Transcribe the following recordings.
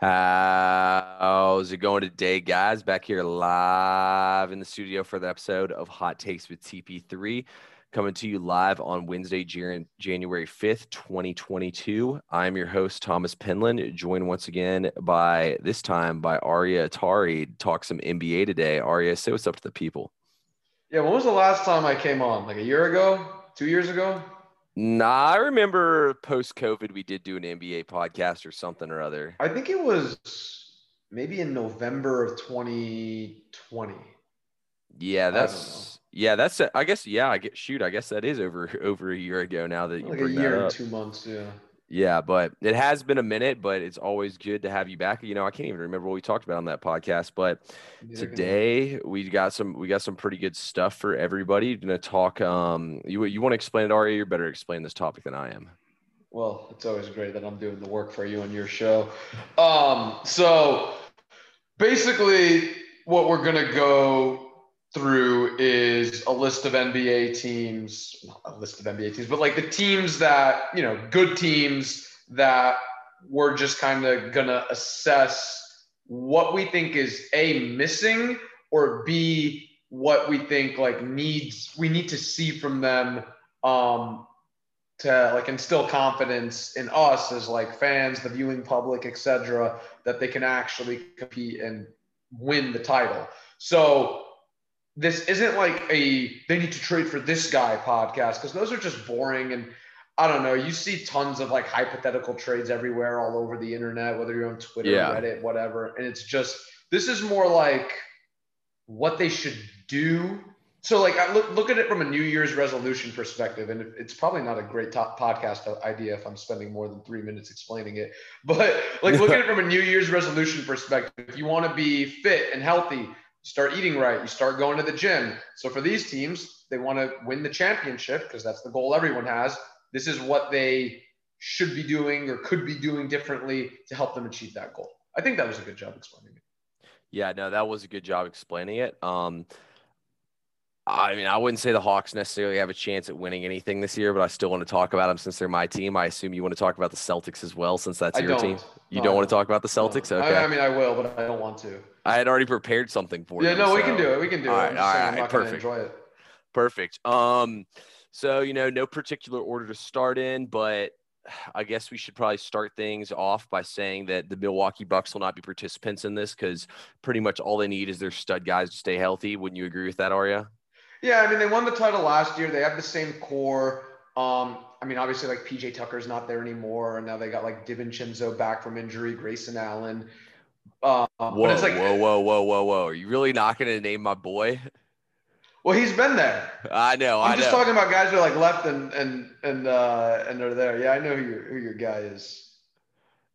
How's it going today, guys? Back here live in the studio for the episode of Hot Takes with TP3, coming to you live on Wednesday, January 5th, 2022. I'm your host, Thomas Penland, joined once again by this time by Aria Atari talk some NBA today. Aria, say what's up to the people. Yeah, when was the last time I came on? Like a year ago? Two years ago? Nah, I remember post COVID we did do an NBA podcast or something or other. I think it was maybe in November of 2020. Yeah, that's yeah, that's I guess yeah, I get shoot, I guess that is over over a year ago now that you like a year and two months, yeah. Yeah, but it has been a minute, but it's always good to have you back. You know, I can't even remember what we talked about on that podcast, but today we got some we got some pretty good stuff for everybody. Gonna talk. Um, you you want to explain it, Ari? You're better explain this topic than I am. Well, it's always great that I'm doing the work for you on your show. Um, so basically, what we're gonna go through is a list of NBA teams, a list of NBA teams, but like the teams that, you know, good teams that we're just kind of going to assess what we think is A, missing, or B, what we think like needs, we need to see from them um, to like instill confidence in us as like fans, the viewing public, etc., that they can actually compete and win the title. So this isn't like a they need to trade for this guy podcast because those are just boring and I don't know. You see tons of like hypothetical trades everywhere all over the internet, whether you're on Twitter, yeah. Reddit, whatever. And it's just this is more like what they should do. So like I look look at it from a New Year's resolution perspective, and it's probably not a great top podcast idea if I'm spending more than three minutes explaining it. But like look at it from a New Year's resolution perspective. If you want to be fit and healthy, start eating right, you start going to the gym. So for these teams, they want to win the championship because that's the goal everyone has. This is what they should be doing or could be doing differently to help them achieve that goal. I think that was a good job explaining it. Yeah, no, that was a good job explaining it. Um, I mean, I wouldn't say the Hawks necessarily have a chance at winning anything this year, but I still want to talk about them since they're my team. I assume you want to talk about the Celtics as well, since that's I your don't. team. You no, don't want to talk about the Celtics? No. Okay. I, I, mean, I will, but I don't want to. I had already prepared something for yeah, you. Yeah, no, so. we can do it. We can do all it. Right, all right, perfect. Enjoy it. Perfect. Um, so you know, no particular order to start in, but I guess we should probably start things off by saying that the Milwaukee Bucks will not be participants in this because pretty much all they need is their stud guys to stay healthy. Wouldn't you agree with that, Arya? Yeah, I mean, they won the title last year. They have the same core. Um, I mean, obviously, like PJ Tucker's not there anymore, and now they got like DiVincenzo back from injury, Grayson Allen. Um, whoa, but it's like, whoa, whoa, whoa, whoa, whoa! Are you really not going to name my boy? Well, he's been there. I know. I'm I just know. talking about guys who are like left and and and uh, and they're there. Yeah, I know who your who your guy is.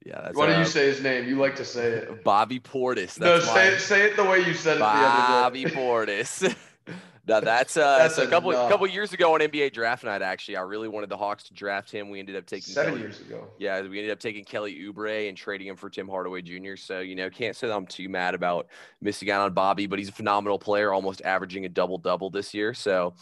Yeah, that's Why uh, do you say his name? You like to say it. Bobby Portis. That's no, say it, say it the way you said it Bobby the other day. Portis. No, that's uh That's so a couple enough. couple years ago on NBA draft night. Actually, I really wanted the Hawks to draft him. We ended up taking Seven Kelly- years ago. Yeah, we ended up taking Kelly Oubre and trading him for Tim Hardaway Jr. So you know, can't say that I'm too mad about missing out on Bobby, but he's a phenomenal player, almost averaging a double double this year. So,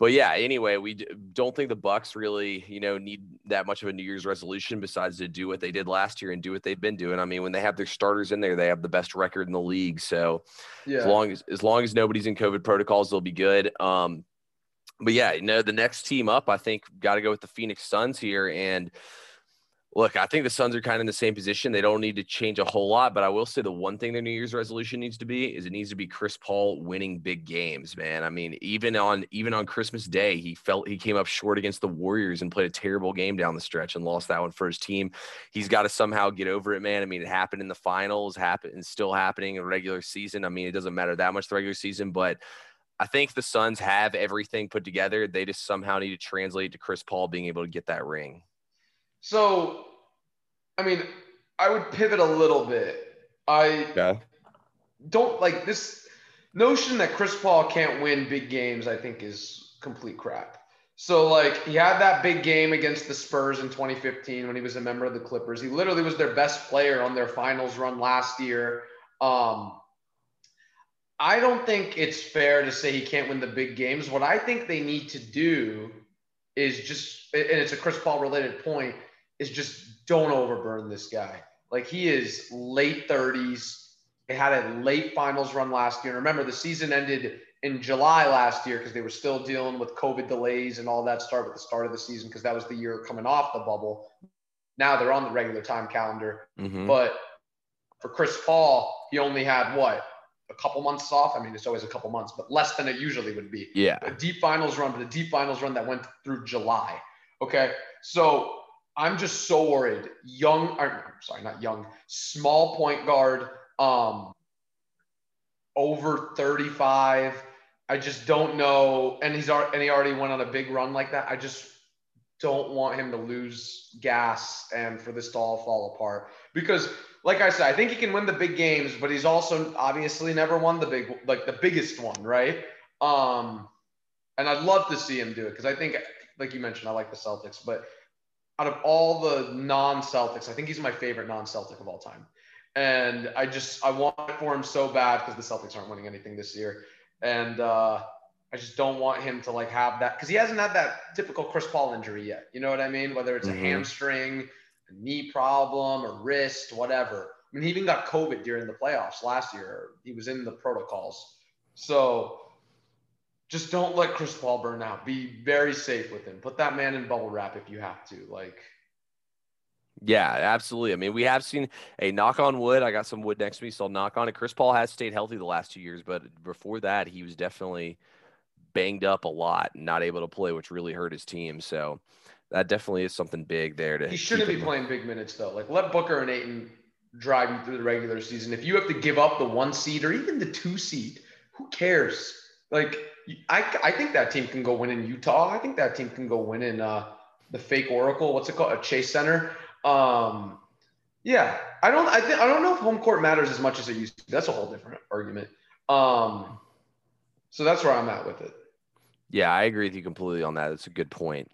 but yeah, anyway, we d- don't think the Bucks really you know need that much of a New Year's resolution besides to do what they did last year and do what they've been doing. I mean, when they have their starters in there, they have the best record in the league. So Yeah. as long as as long as nobody's in COVID protocols, they'll be good. Um, but yeah, you know, the next team up, I think, got to go with the Phoenix Suns here. And look, I think the Suns are kind of in the same position. They don't need to change a whole lot, but I will say the one thing their New Year's resolution needs to be is it needs to be Chris Paul winning big games, man. I mean, even on even on Christmas Day, he felt he came up short against the Warriors and played a terrible game down the stretch and lost that one for his team. He's got to somehow get over it, man. I mean, it happened in the finals, happened and still happening in regular season. I mean, it doesn't matter that much the regular season, but I think the Suns have everything put together. They just somehow need to translate to Chris Paul being able to get that ring. So, I mean, I would pivot a little bit. I Yeah. don't like this notion that Chris Paul can't win big games, I think is complete crap. So, like, he had that big game against the Spurs in 2015 when he was a member of the Clippers. He literally was their best player on their finals run last year. Um, I don't think it's fair to say he can't win the big games. What I think they need to do is just, and it's a Chris Paul related point, is just don't overburn this guy. Like he is late 30s. They had a late finals run last year. And remember, the season ended in July last year because they were still dealing with COVID delays and all that start with the start of the season because that was the year coming off the bubble. Now they're on the regular time calendar. Mhm. But for Chris Paul, he only had what? A couple months off. I mean, it's always a couple months, but less than it usually would be Yeah. a deep finals run, but a deep finals run that went through July. Okay. So I'm just so worried. Young, I'm sorry, not young, small point guard, um, over 35. I just don't know. And he's and he already went on a big run like that. I just don't want him to lose gas and for this to all fall apart. Because, like I said, I think he can win the big games, but he's also obviously never won the big, like the biggest one, right? Um, and I'd love to see him do it because I think, like you mentioned, I like the Celtics, but out of all the non-Celtics, I think he's my favorite non-Celtic of all time. And I just I want it for him so bad because the Celtics aren't winning anything this year, and uh, I just don't want him to like have that because he hasn't had that typical Chris Paul injury yet. You know what I mean? Whether it's Mhm. a hamstring, a knee problem, or wrist, whatever. I mean, he even got COVID during the playoffs last year. He was in the protocols. So just don't let Chris Paul burn out. Be very safe with him. Put that man in bubble wrap if you have to. Like, Yeah, absolutely. I mean, we have seen a knock on wood. I got some wood next to me, so I'll knock on it. Chris Paul has stayed healthy the last two years, but before that, he was definitely banged up a lot, not able to play, which really hurt his team. So that definitely is something big there. To he shouldn't be playing big minutes though. Like, let Booker and Ayton drive you through the regular season. If you have to give up the one seed or even the two seed, who cares? Like, I, I think that team can go win in Utah. I think that team can go win in uh, the fake Oracle. What's it called? A Chase Center. Um, yeah, I don't. I think I don't know if home court matters as much as it used to. That's a whole different argument. Um, so that's where I'm at with it. Yeah, I agree with you completely on that. That's a good point.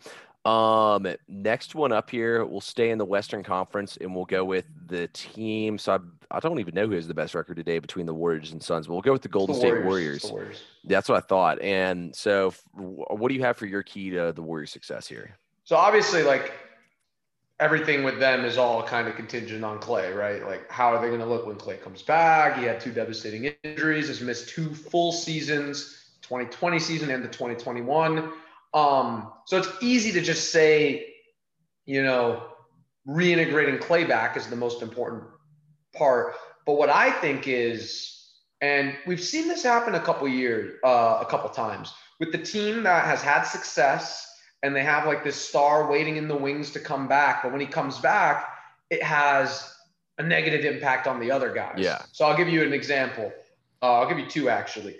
Um, next one up here, we'll stay in the Western Conference and we'll go with the team. So I, I don't even know who has the best record today between the Warriors and Suns, but we'll go with the Golden The State Warriors. Warriors. Warriors. That's what I thought. And so, what do you have for your key to the Warriors' success here? So obviously, like everything with them is all kind of contingent on Klay, right? Like, how are they going to look when Klay comes back? He had two devastating injuries. Has missed two full seasons, 2020 season and the 2021. Um, so it's easy to just say, you know, reintegrating Klay back is the most important part. But what I think is, and we've seen this happen a couple years, uh, a couple times with the team that has had success and they have like this star waiting in the wings to come back. But when he comes back, it has a negative impact on the other guys. Yeah. So I'll give you an example. Uh, I'll give you two actually.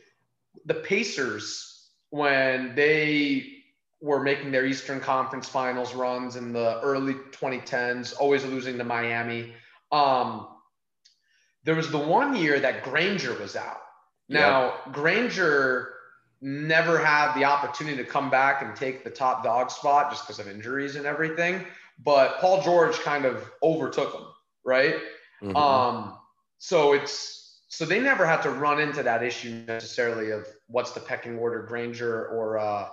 The Pacers, when they were making their Eastern Conference Finals runs in the early 2010s, always losing to Miami. Um, there was the one year that Granger was out. Now, Granger never had the opportunity to come back and take the top dog spot just because of injuries and everything. But Paul George kind of overtook him, right? Mhm. Um, so it's so they never had to run into that issue necessarily of what's the pecking order, Granger or uh,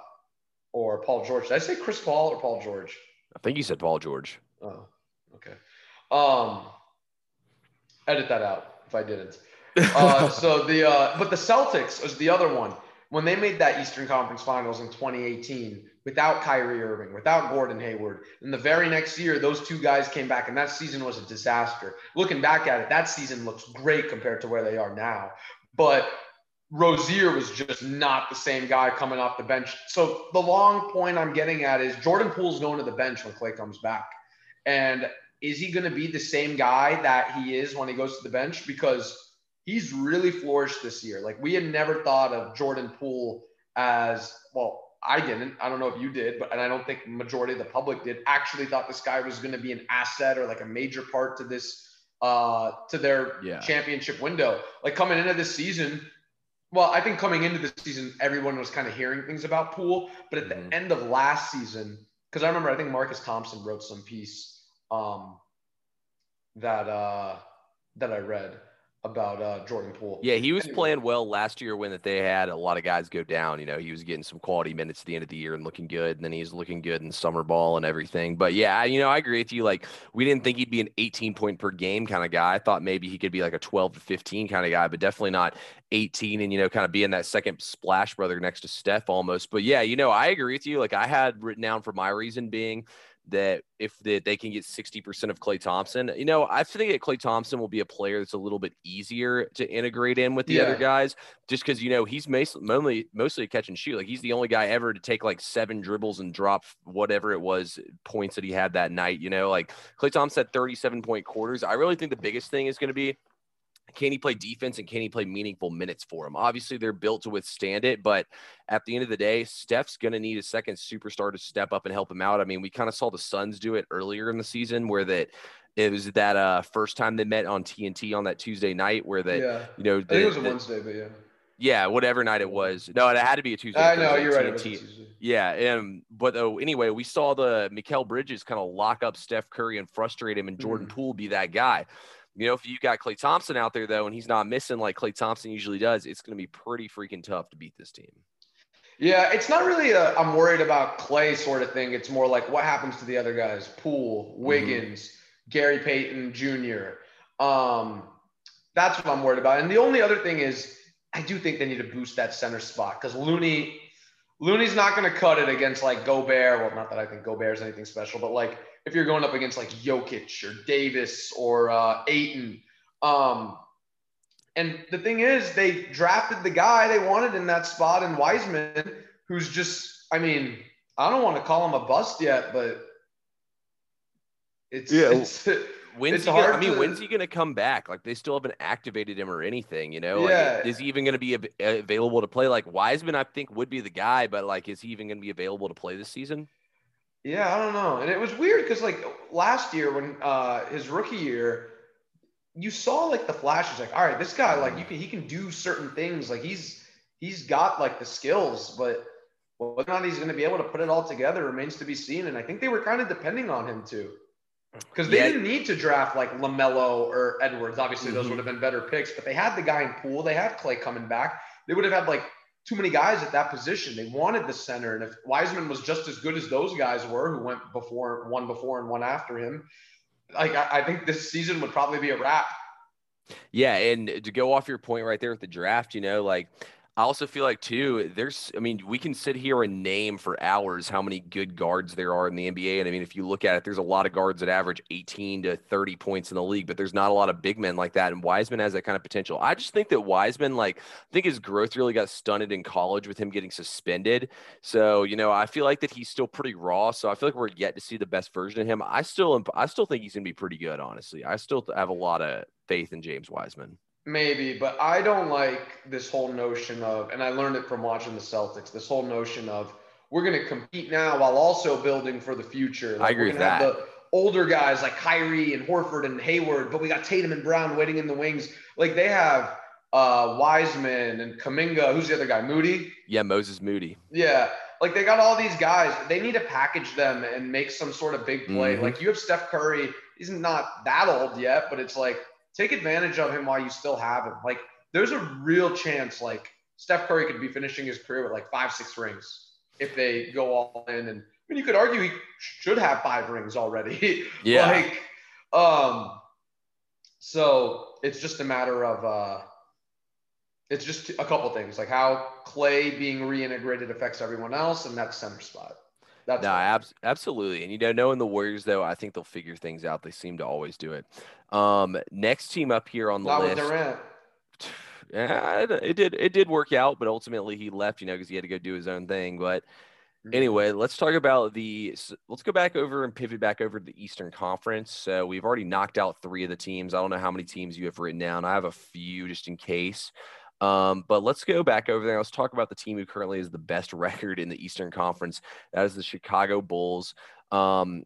or Paul George. Did I say Chris Paul or Paul George? I think you said Paul George. Oh, okay. Um, edit that out if I didn't. Uh, so the uh, but the Celtics was the other one when they made that Eastern Conference Finals in 2018 without Kyrie Irving, without Gordon Hayward. And the very next year, those two guys came back, and that season was a disaster. Looking back at it, that season looks great compared to where they are now. But Rozier was just not the same guy coming off the bench. So the long point I'm getting at is Jordan Poole's going to the bench when Klay comes back. And is he going to be the same guy that he is when he goes to the bench? Because he's really flourished this year. Like we had never thought of Jordan Poole as well. I didn't. I don't know if you did, but and I don't think majority of the public did. Actually, thought this guy was going to be an asset or like a major part to this uh to their Yeah. championship window. Like coming into this season, well, I think coming into the season, everyone was kind of hearing things about Poole, but at Mhm. the end of last season, because I remember I think Marcus Thompson wrote some piece um that uh that I read about uh, Jordan Poole. Yeah, he was playing well last year when that they had a lot of guys go down. You know, he was getting some quality minutes at the end of the year and looking good, and then he's looking good in summer ball and everything. But yeah, you know, I agree with you. Like, we didn't think he'd be an 18 point per game kind of guy. I thought maybe he could be like a 12 to 15 kind of guy, but definitely not 18 and you know, kind of being that second splash brother next to Steph almost. But yeah, you know, I agree with you. Like, I had written down for my reason being that if they, they can get 60% of Klay Thompson, you know, I think that Klay Thompson will be a player that's a little bit easier to integrate in with the yeah. other guys just because, you know, he's mostly, mostly a catch and shoot. Like he's the only guy ever to take like seven dribbles and drop whatever it was points that he had that night. You know, like Klay Thompson had 37 point quarters. I really think the biggest thing is going to be can he play defense and can he play meaningful minutes for him? Obviously, they're built to withstand it, but at the end of the day, Steph's going to need a second superstar to step up and help him out. I mean, we kind of saw the Suns do it earlier in the season where that it was that uh, first time they met on TNT on that Tuesday night where that, yeah. you know, the, I think it was a the, Wednesday, but yeah. Yeah, whatever night it was. No, it had to be a Tuesday. I know you're TNT. right. Yeah, and but though anyway, we saw the Mikal Bridges kind of lock up Steph Curry and frustrate him, and Jordan mm. Poole be that guy. You know, if you got Klay Thompson out there though, and he's not missing like Klay Thompson usually does, it's going to be pretty freaking tough to beat this team. Yeah, it's not really a I'm worried about Clay sort of thing. It's more like what happens to the other guys: Poole, mm-hmm. Wiggins, mm-hmm. Gary Payton Jr. Um, that's what I'm worried about. And the only other thing is, I do think they need to boost that center spot because Looney, Looney's not going to cut it against like Gobert. Well, not that I think Gobert is anything special, but like if you're going up against like Jokic or Davis or uh, Ayton. Um, and the thing is, they drafted the guy they wanted in that spot in Wiseman, who's just, I mean, I don't want to call him a bust yet, but it's, yeah. It's, When's it's he gonna, I mean, to, when's he going to come back? Like they still haven't activated him or anything, you know? Yeah. Like, is he even going to be available to play? Like Wiseman, I think would be the guy, but like, is he even going to be available to play this season? Yeah, I don't know. And it was weird because like last year when uh his rookie year, you saw like the flashes, like, all right, this guy, like you can he can do certain things. Like he's he's got like the skills, but whether or not he's gonna be able to put it all together remains to be seen. And I think they were kind of depending on him too. Because they yeah. didn't need to draft like LaMelo or Edwards. Obviously, those mm-hmm. would have been better picks, but they had the guy in Poole, They had Klay coming back. They would have had like too many guys at that position. They wanted the center, and if Wiseman was just as good as those guys were, who went before, one before, and one after him, like I, I think this season would probably be a wrap. Yeah, and to go off your point right there with the draft, you know, like I also feel like too, there's I mean, we can sit here and name for hours how many good guards there are in the NBA. And I mean, if you look at it, there's a lot of guards that average 18 to 30 points in the league, but there's not a lot of big men like that. And Wiseman has that kind of potential. I just think that Wiseman, like, I think his growth really got stunted in college with him getting suspended. So, you know, I feel like that he's still pretty raw. So I feel like we're yet to see the best version of him. I still I still think he's gonna be pretty good, honestly. I still have a lot of faith in James Wiseman. Maybe, but I don't like this whole notion of, and I learned it from watching the Celtics. This whole notion of we're going to compete now while also building for the future. Like I agree with that. the older guys like Kyrie and Horford and Hayward, but we got Tatum and Brown waiting in the wings. Like they have uh, Wiseman and Kuminga. Who's the other guy? Moody. Yeah, Moses Moody. Yeah, like they got all these guys. They need to package them and make some sort of big play. Mm-hmm. Like you have Steph Curry. He's not that old yet, but it's like take advantage of him while you still have him. Like there's a real chance like Steph Curry could be finishing his career with like five, six rings if they go all in. And I mean, you could argue he should have five rings already. Yeah. like, um, so it's just a matter of, uh, it's just a couple things like how Klay being reintegrated affects everyone else, and that center spot. That's no, ab- absolutely. And you know, knowing the Warriors though, I think they'll figure things out. They seem to always do it. Um, next team up here on the Not list. With Durant. Yeah, it did. It did work out, but ultimately he left. You know, because he had to go do his own thing. But mm-hmm. anyway, let's talk about the. Let's go back over and pivot back over to the Eastern Conference. So we've already knocked out three of the teams. I don't know how many teams you have written down. I have a few just in case. Um, but let's go back over there. Let's talk about the team who currently is the best record in the Eastern Conference. That is the Chicago Bulls. Um,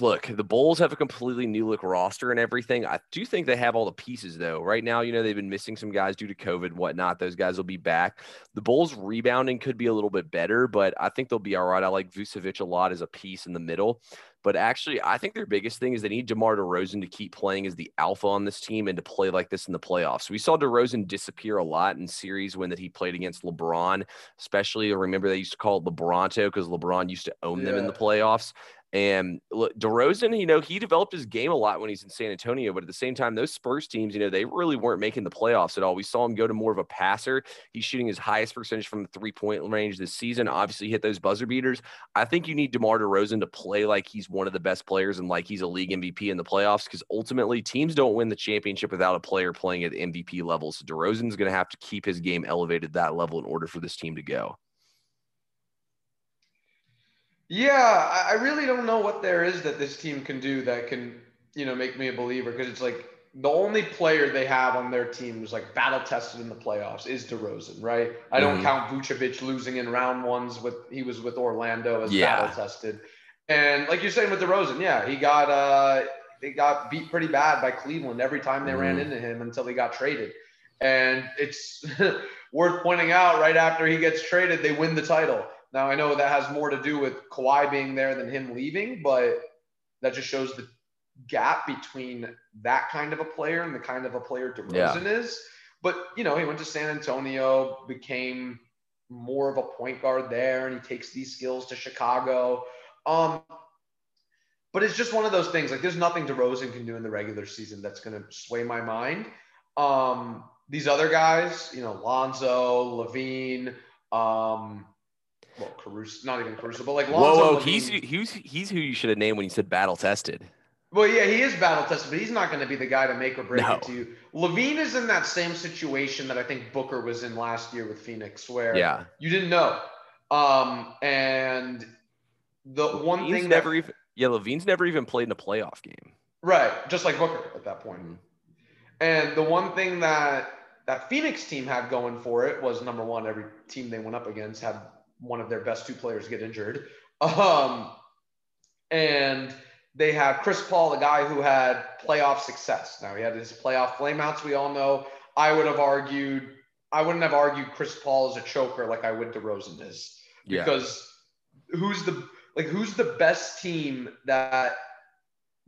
look, the Bulls have a completely new look roster and everything. I do think they have all the pieces though. Right now, you know, they've been missing some guys due to COVID and whatnot. Those guys will be back. The Bulls rebounding could be a little bit better, but I think they'll be all right. I like Vucevic a lot as a piece in the middle. But actually, I think their biggest thing is they need DeMar DeRozan to keep playing as the alpha on this team and to play like this in the playoffs. We saw DeRozan disappear a lot in series when that he played against LeBron, especially remember they used to call it LeBronto because LeBron used to own yeah. them in the playoffs. And look, DeRozan, you know, he developed his game a lot when he's in San Antonio, but at the same time, those Spurs teams, you know, they really weren't making the playoffs at all. We saw him go to more of a passer. He's shooting his highest percentage from the three point range this season. Obviously, hit those buzzer beaters. I think you need DeMar DeRozan to play like he's one of the best players and like he's a league MVP in the playoffs because ultimately teams don't win the championship without a player playing at MVP level. So DeRozan's going to have to keep his game elevated that level in order for this team to go. Yeah, I really don't know what there is that this team can do that can, you know, make me a believer because it's like the only player they have on their team who's like battle tested in the playoffs is DeRozan, right? I don't mm-hmm. count Vucevic losing in round ones with he was with Orlando as yeah. battle tested. And like you're saying with DeRozan, yeah, he got uh they got beat pretty bad by Cleveland every time they mm-hmm. ran into him until he got traded. And it's worth pointing out right after he gets traded, they win the title. Now I know that has more to do with Kawhi being there than him leaving, but that just shows the gap between that kind of a player and the kind of a player DeRozan yeah. is. But you know, he went to San Antonio, became more of a point guard there, and he takes these skills to Chicago. Um, but it's just one of those things. Like, there's nothing DeRozan can do in the regular season that's going to sway my mind. Um, these other guys, you know, Lonzo, LaVine, um, well, Caruso, not even Caruso, but like Lonzo. Whoa, whoa, he's he's he's who you should have named when you said battle tested. Well, yeah, he is battle tested, but he's not going to be the guy to make or break no. it to you. LaVine is in that same situation that I think Booker was in last year with Phoenix, where yeah. you didn't know. Um, and the one thing never that, even yeah, LaVine's never even played in a playoff game. Right, just like Booker at that point. Mm-hmm. And the one thing that that Phoenix team had going for it was number one, every team they went up against had one of their best two players get injured. Um, and they have Chris Paul, the guy who had playoff success. Now he had his playoff flameouts. We all know. I would have argued. I wouldn't have argued Chris Paul is a choker like I would DeRozan is because yeah. who's the like who's the best team that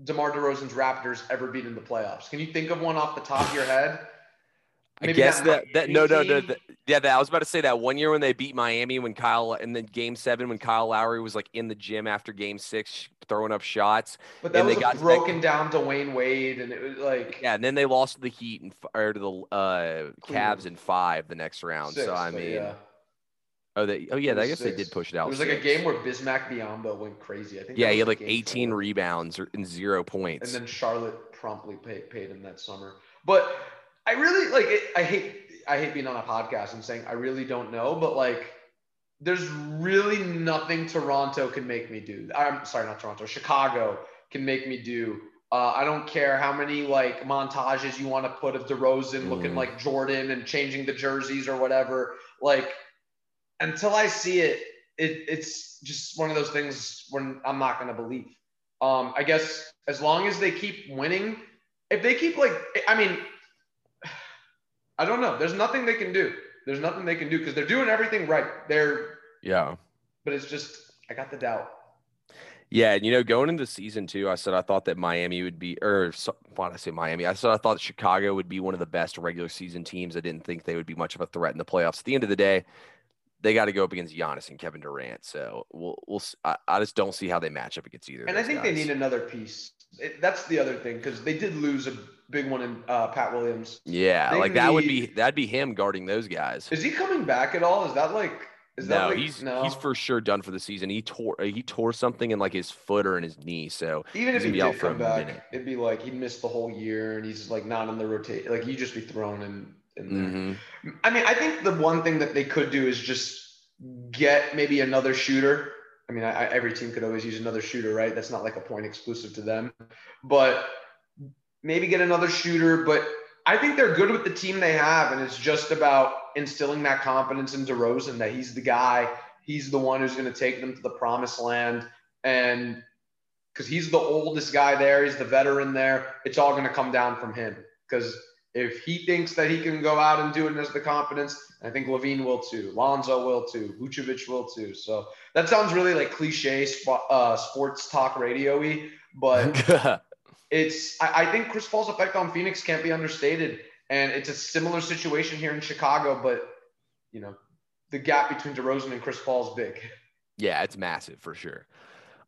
DeMar DeRozan's Raptors ever beat in the playoffs? Can you think of one off the top of your head? Maybe I guess that, that no no no that, yeah that I was about to say that one year when they beat Miami when Kyle and then Game Seven when Kyle Lowry was like in the gym after Game Six throwing up shots. But that and was they got broken down to Wayne Wade and it was like yeah and then they lost to the Heat and or to the uh, Cavs in five the next round. Six, so I mean. Yeah. Oh, they, oh yeah, I guess six. they did push it out. It was six. like a game where Bismack Biyombo went crazy. I think. Yeah, he had like 18 four. rebounds and zero points. And then Charlotte promptly paid, paid him that summer. But I really like it, I hate I hate being on a podcast and saying I really don't know, but like there's really nothing Toronto can make me do. I'm sorry, not Toronto, Chicago can make me do. Uh, I don't care how many like montages you want to put of DeRozan mm. looking like Jordan and changing the jerseys or whatever. Like until I see it, it it's just one of those things when I'm not going to believe. Um, I guess as long as they keep winning, if they keep like, I mean, I don't know. There's nothing they can do. There's nothing they can do because they're doing everything right. They're yeah. But it's just I got the doubt. Yeah, and you know, going into season two, I said I thought that Miami would be, or why did I say Miami? I said I thought Chicago would be one of the best regular season teams. I didn't think they would be much of a threat in the playoffs. At the end of the day, they got to go up against Giannis and Kevin Durant. So we'll, we'll I, I just don't see how they match up against either. And I think guys. they need another piece. It, that's the other thing because they did lose a big one in uh, Pat Williams. Yeah, like that would be that'd be him guarding those guys. Is he coming back at all? Is that like? Is no, that like, he's no? he's for sure done for the season. He tore he tore something in like his foot or in his knee. So even if he did come back, minute. it'd be like he'd missed the whole year and he's like not in the rotate. Like he'd just be thrown in. in there. Mm-hmm. I mean, I think the one thing that they could do is just get maybe another shooter. I mean, I, every team could always use another shooter, right? That's not like a point exclusive to them, but maybe get another shooter. But I think they're good with the team they have, and it's just about instilling that confidence in DeRozan that he's the guy, he's the one who's going to take them to the promised land, and because he's the oldest guy there, he's the veteran there. It's all going to come down from him because If he thinks that he can go out and do it and has the confidence, I think LaVine will too. Lonzo will too. Vucevic will too. So that sounds really like cliche uh, sports talk radio y, but it's, I, I think Chris Paul's effect on Phoenix can't be understated. And it's a similar situation here in Chicago, but, you know, the gap between DeRozan and Chris Paul is big. Yeah, it's massive for sure.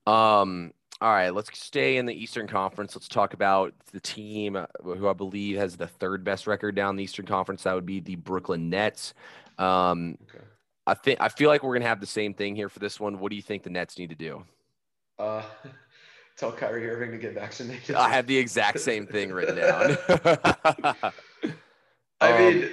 Um, all right, let's stay in the Eastern Conference. Let's talk about the team uh, who I believe has the third best record down the Eastern Conference. That would be the Brooklyn Nets. Um, okay. I think I feel like we're gonna have the same thing here for this one. What do you think the Nets need to do? Uh, tell Kyrie Irving to get vaccinated. I have the exact same thing written down. I mean, um,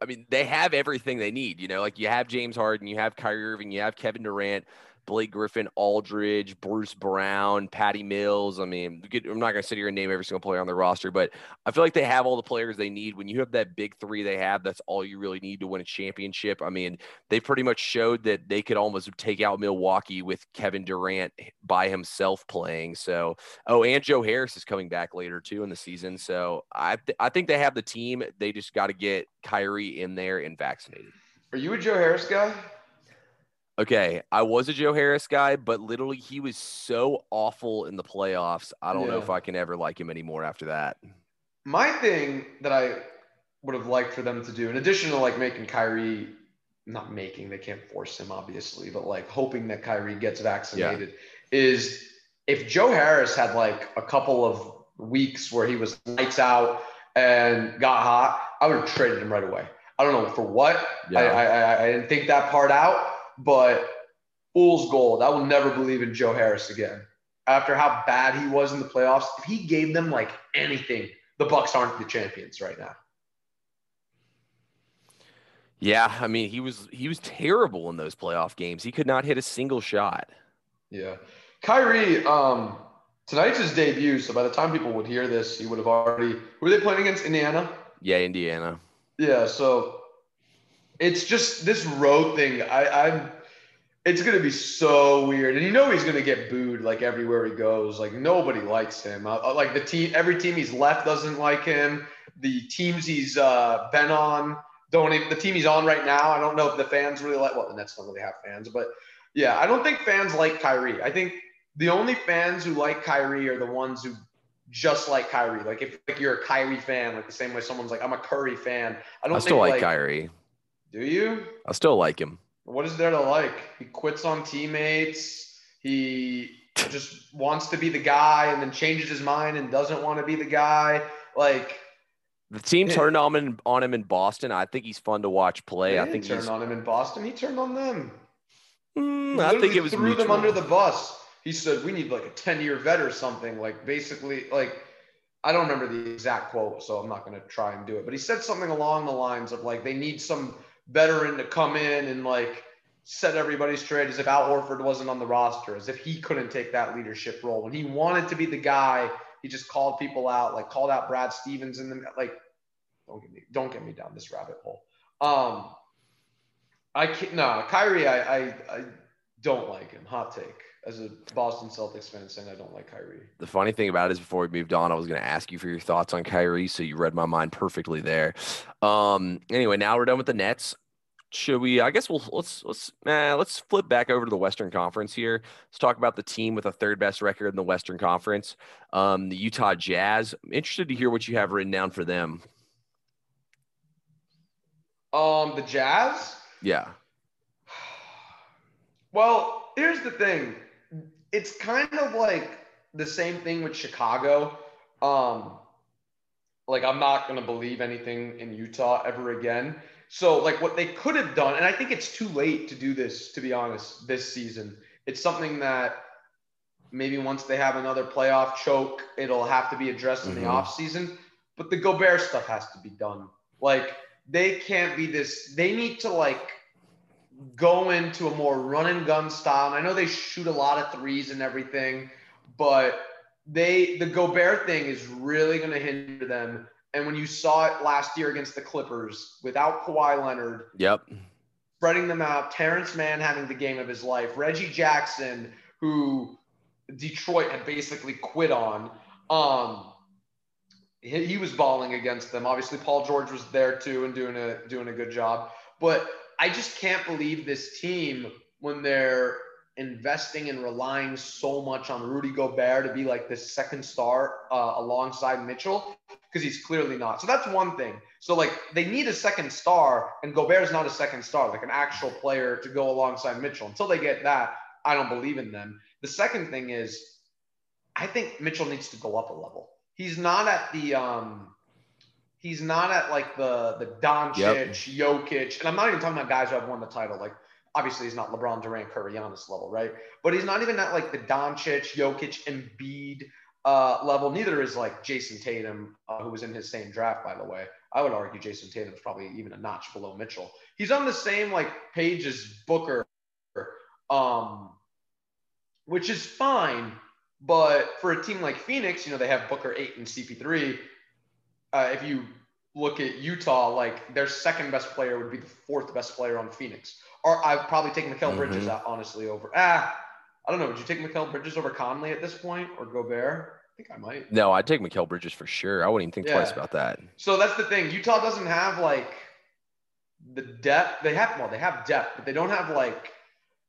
I mean, they have everything they need. You know, like you have James Harden, you have Kyrie Irving, you have Kevin Durant. Blake Griffin, Aldridge, Bruce Brown, Patty Mills. I mean, I'm not going to sit here and name every single player on the roster, but I feel like they have all the players they need. When you have that big three they have, that's all you really need to win a championship. I mean, they pretty much showed that they could almost take out Milwaukee with Kevin Durant by himself playing. So, oh, and Joe Harris is coming back later too in the season. So I, th- I think they have the team. They just got to get Kyrie in there and vaccinated. Are you a Joe Harris guy? Okay, I was a Joe Harris guy, but literally he was so awful in the playoffs. I don't yeah. know if I can ever like him anymore after that. My thing that I would have liked for them to do, in addition to like making Kyrie, not making, they can't force him obviously, but like hoping that Kyrie gets vaccinated, yeah. is if Joe Harris had like a couple of weeks where he was lights out and got hot, I would have traded him right away. I don't know for what. Yeah. I, I I didn't think that part out but fool's gold. I will never believe in Joe Harris again. After how bad he was in the playoffs, if he gave them like anything, the Bucks aren't the champions right now. Yeah, I mean he was he was terrible in those playoff games. He could not hit a single shot. Yeah, Kyrie. Um, tonight's his debut, so by the time people would hear this, he would have already. who Were they playing against Indiana? Yeah, Indiana. Yeah, so it's just this road thing. I, I'm. It's gonna be so weird, and you know he's gonna get booed like everywhere he goes. Like nobody likes him. Uh, like the team, every team he's left doesn't like him. The teams he's uh, been on don't even. The team he's on right now, I don't know if the fans really like. Well, the Nets don't really have fans, but yeah, I don't think fans like Kyrie. I think the only fans who like Kyrie are the ones who just like Kyrie. Like if like you're a Kyrie fan, like the same way someone's like I'm a Curry fan. I don't I still like, like Kyrie. Do you? I still like him. What is there to like? He quits on teammates. He just wants to be the guy and then changes his mind and doesn't want to be the guy. Like the team turned on him on him in Boston. I think he's fun to watch play. I think he turned on him in Boston. He turned on them. Mm, I think it was threw mutual. them under the bus. He said, "We need like a ten-year vet or something." Like basically, like I don't remember the exact quote, so I'm not going to try and do it. But he said something along the lines of like they need some veteran to come in and like set everybody straight as if Al Horford wasn't on the roster, as if he couldn't take that leadership role. When he wanted to be the guy, he just called people out, like called out Brad Stevens and then like don't get me don't get me down this rabbit hole. Um I can't no, Kyrie, I, I I don't like him. Hot take as a Boston Celtics fan saying I don't like Kyrie. The funny thing about it is before we moved on, I was going to ask you for your thoughts on Kyrie, so you read my mind perfectly there. Um, anyway, now we're done with the Nets. Should we? I guess we'll let's let's eh, let's flip back over to the Western Conference here. Let's talk about the team with a third best record in the Western Conference, um, the Utah Jazz. I'm interested to hear what you have written down for them. Um, the Jazz. Yeah. Well, here's the thing it's kind of like the same thing with Chicago. Um, like I'm not gonna believe anything in Utah ever again. So like what they could have done, and I think it's too late to do this, to be honest, this season. It's something that maybe once they have another playoff choke, it'll have to be addressed in mm-hmm. the offseason. But the Gobert stuff has to be done. Like they can't be this, they need to like go into a more run and gun style. And I know they shoot a lot of threes and everything, but they the Gobert thing is really going to hinder them. And when you saw it last year against the Clippers without Kawhi Leonard, yep, spreading them out, Terrence Mann having the game of his life, Reggie Jackson, who Detroit had basically quit on. Um, he, he was balling against them. Obviously, Paul George was there too and doing a doing a good job. But I just can't believe this team when they're investing and relying so much on Rudy Gobert to be like the second star uh, alongside Mitchell because he's clearly not. So that's one thing. So like they need a second star, and Gobert's not a second star, like an actual player to go alongside Mitchell. Until they get that, I don't believe in them. The second thing is, I think Mitchell needs to go up a level. He's not at the um, he's not at like the the Doncic, yep. Jokic, and I'm not even talking about guys who have won the title. Like obviously he's not LeBron, Durant, Curry, Giannis level, right? But he's not even at like the Doncic, Jokic, Embiid uh, level. Neither is like Jayson Tatum, uh, who was in his same draft, by the way. I would argue Jayson Tatum's probably even a notch below Mitchell. He's on the same like page as Booker, um, which is fine. But for a team like Phoenix, you know, they have Booker Ayton CP3. Uh, if you look at Utah, like their second best player would be the fourth best player on Phoenix. Or I'd probably take Mikal mm-hmm. Bridges out, honestly over. Ah, I don't know. Would you take Mikal Bridges over Conley at this point or Gobert? I think I might. No, I'd take Mikal Bridges for sure. I wouldn't even think yeah. twice about that. So that's the thing. Utah doesn't have like the depth. They have well, they have depth, but they don't have like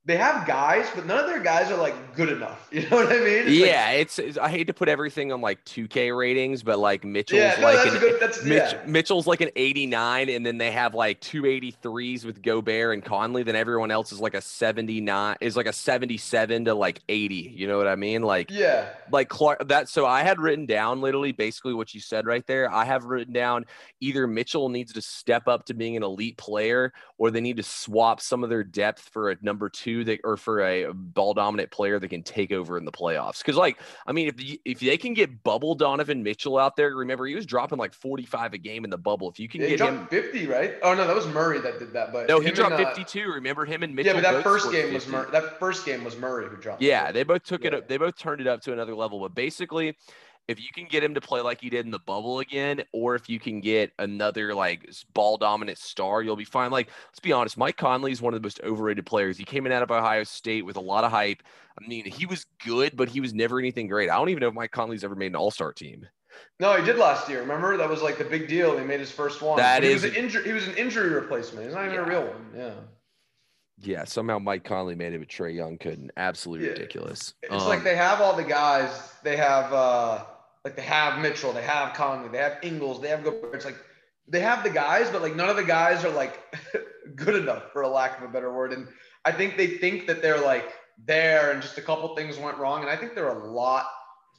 they have guys, but none of their guys are like good enough. You know what I mean? It's yeah, like, it's, it's, I hate to put everything on like 2K ratings, but like Mitchell's yeah, no, like an, good, Mitch, yeah. Mitchell's like an 89, and then they have like two 83s with Gobert and Conley. Then everyone else is like a 79, is like a 77 to like 80. You know what I mean? Like yeah, like Clark. That so I had written down literally basically what you said right there. I have written down either Mitchell needs to step up to being an elite player, or they need to swap some of their depth for a number two that or for a ball dominant player that can take over in the playoffs. Because like I mean, if if they can get bubble Donovan Mitchell out there, remember he was dropping like 45 a game in the bubble. If you can yeah, get him 50, right? Oh no, that was Murray that did that. But no, he dropped and, uh, 52. Remember him and Mitchell? Yeah, but that first game 50. was Murray. That first game was Murray who dropped. Yeah, 50. they both took yeah. it up. They both turned it up to another level. But basically, if you can get him to play like he did in the bubble again, or if you can get another like ball dominant star, you'll be fine. Like, let's be honest, Mike Conley is one of the most overrated players. He came in out of Ohio State with a lot of hype. I mean, he was good, but he was never anything great. I don't even know if Mike Conley's ever made an all star team. No, he did last year. Remember that was like the big deal. He made his first one. That he is, was an injury. He was an injury replacement. He's not even yeah. a real one. Yeah. Yeah, somehow Mike Conley made it, but Trae Young couldn't. Absolutely yeah. ridiculous. It's um, like they have all the guys. They have uh like they have Mitchell, they have Conley, they have Ingles, they have Gobert. It's like they have the guys, but like none of the guys are like good enough for a lack of a better word. And I think they think that they're like there and just a couple things went wrong. And I think they're a lot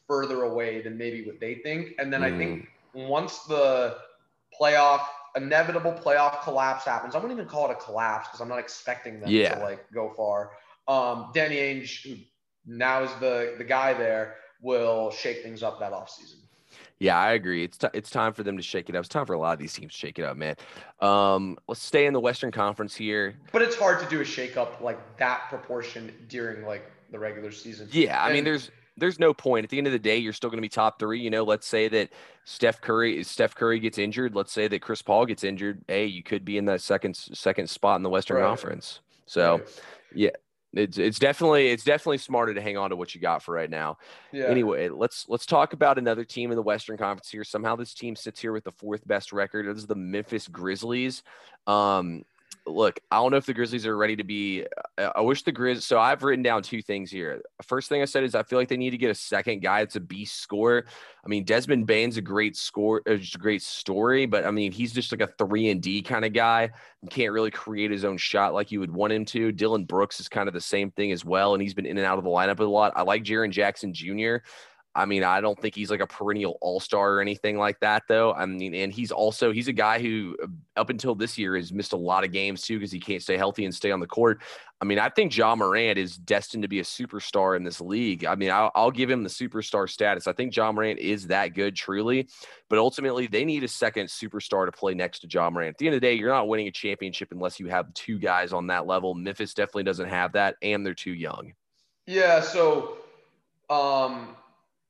further away than maybe what they think. And then mm. I think mm. once the playoff inevitable playoff collapse happens, I wouldn't even call it a collapse because I'm not expecting them yeah. to like go far. Um, Danny Ainge, who now is the the guy there, will shake things up that offseason. Yeah, I agree. It's t- it's time for them to shake it up. It's time for a lot of these teams to shake it up, man. Um, let's stay in the Western Conference here. But it's hard to do a shake up like that proportion during like the regular season. Yeah, I mean, there's there's no point. At the end of the day, you're still going to be top three. You know, let's say that Steph Curry Steph Curry gets injured. Let's say that Chris Paul gets injured. Hey, you could be in that second second spot in the Western right. Conference. So, right. yeah, it's it's definitely it's definitely smarter to hang on to what you got for right now. Yeah. Anyway, let's let's talk about another team in the Western Conference here. Somehow this team sits here with the fourth best record. This is the Memphis Grizzlies. Um, look, I don't know if the Grizzlies are ready to be. I wish the Grizz. So I've written down two things here. First thing I said is I feel like they need to get a second guy that's a beast scorer. I mean, Desmond Bane's a great score, uh, just a great story, but I mean, he's just like a three and D kind of guy. Can't really create his own shot like you would want him to. Dillon Brooks is kind of the same thing as well, and he's been in and out of the lineup a lot. I like Jaren Jackson Jr. I mean, I don't think he's like a perennial all star or anything like that, though. I mean, and he's also he's a guy who uh, up until this year has missed a lot of games too because he can't stay healthy and stay on the court. I mean, I think Ja Morant is destined to be a superstar in this league. I mean, I'll, I'll give him the superstar status. I think Ja Morant is that good, truly. But ultimately, they need a second superstar to play next to Ja Morant. At the end of the day, you're not winning a championship unless you have two guys on that level. Memphis definitely doesn't have that, and they're too young. Yeah. So, um,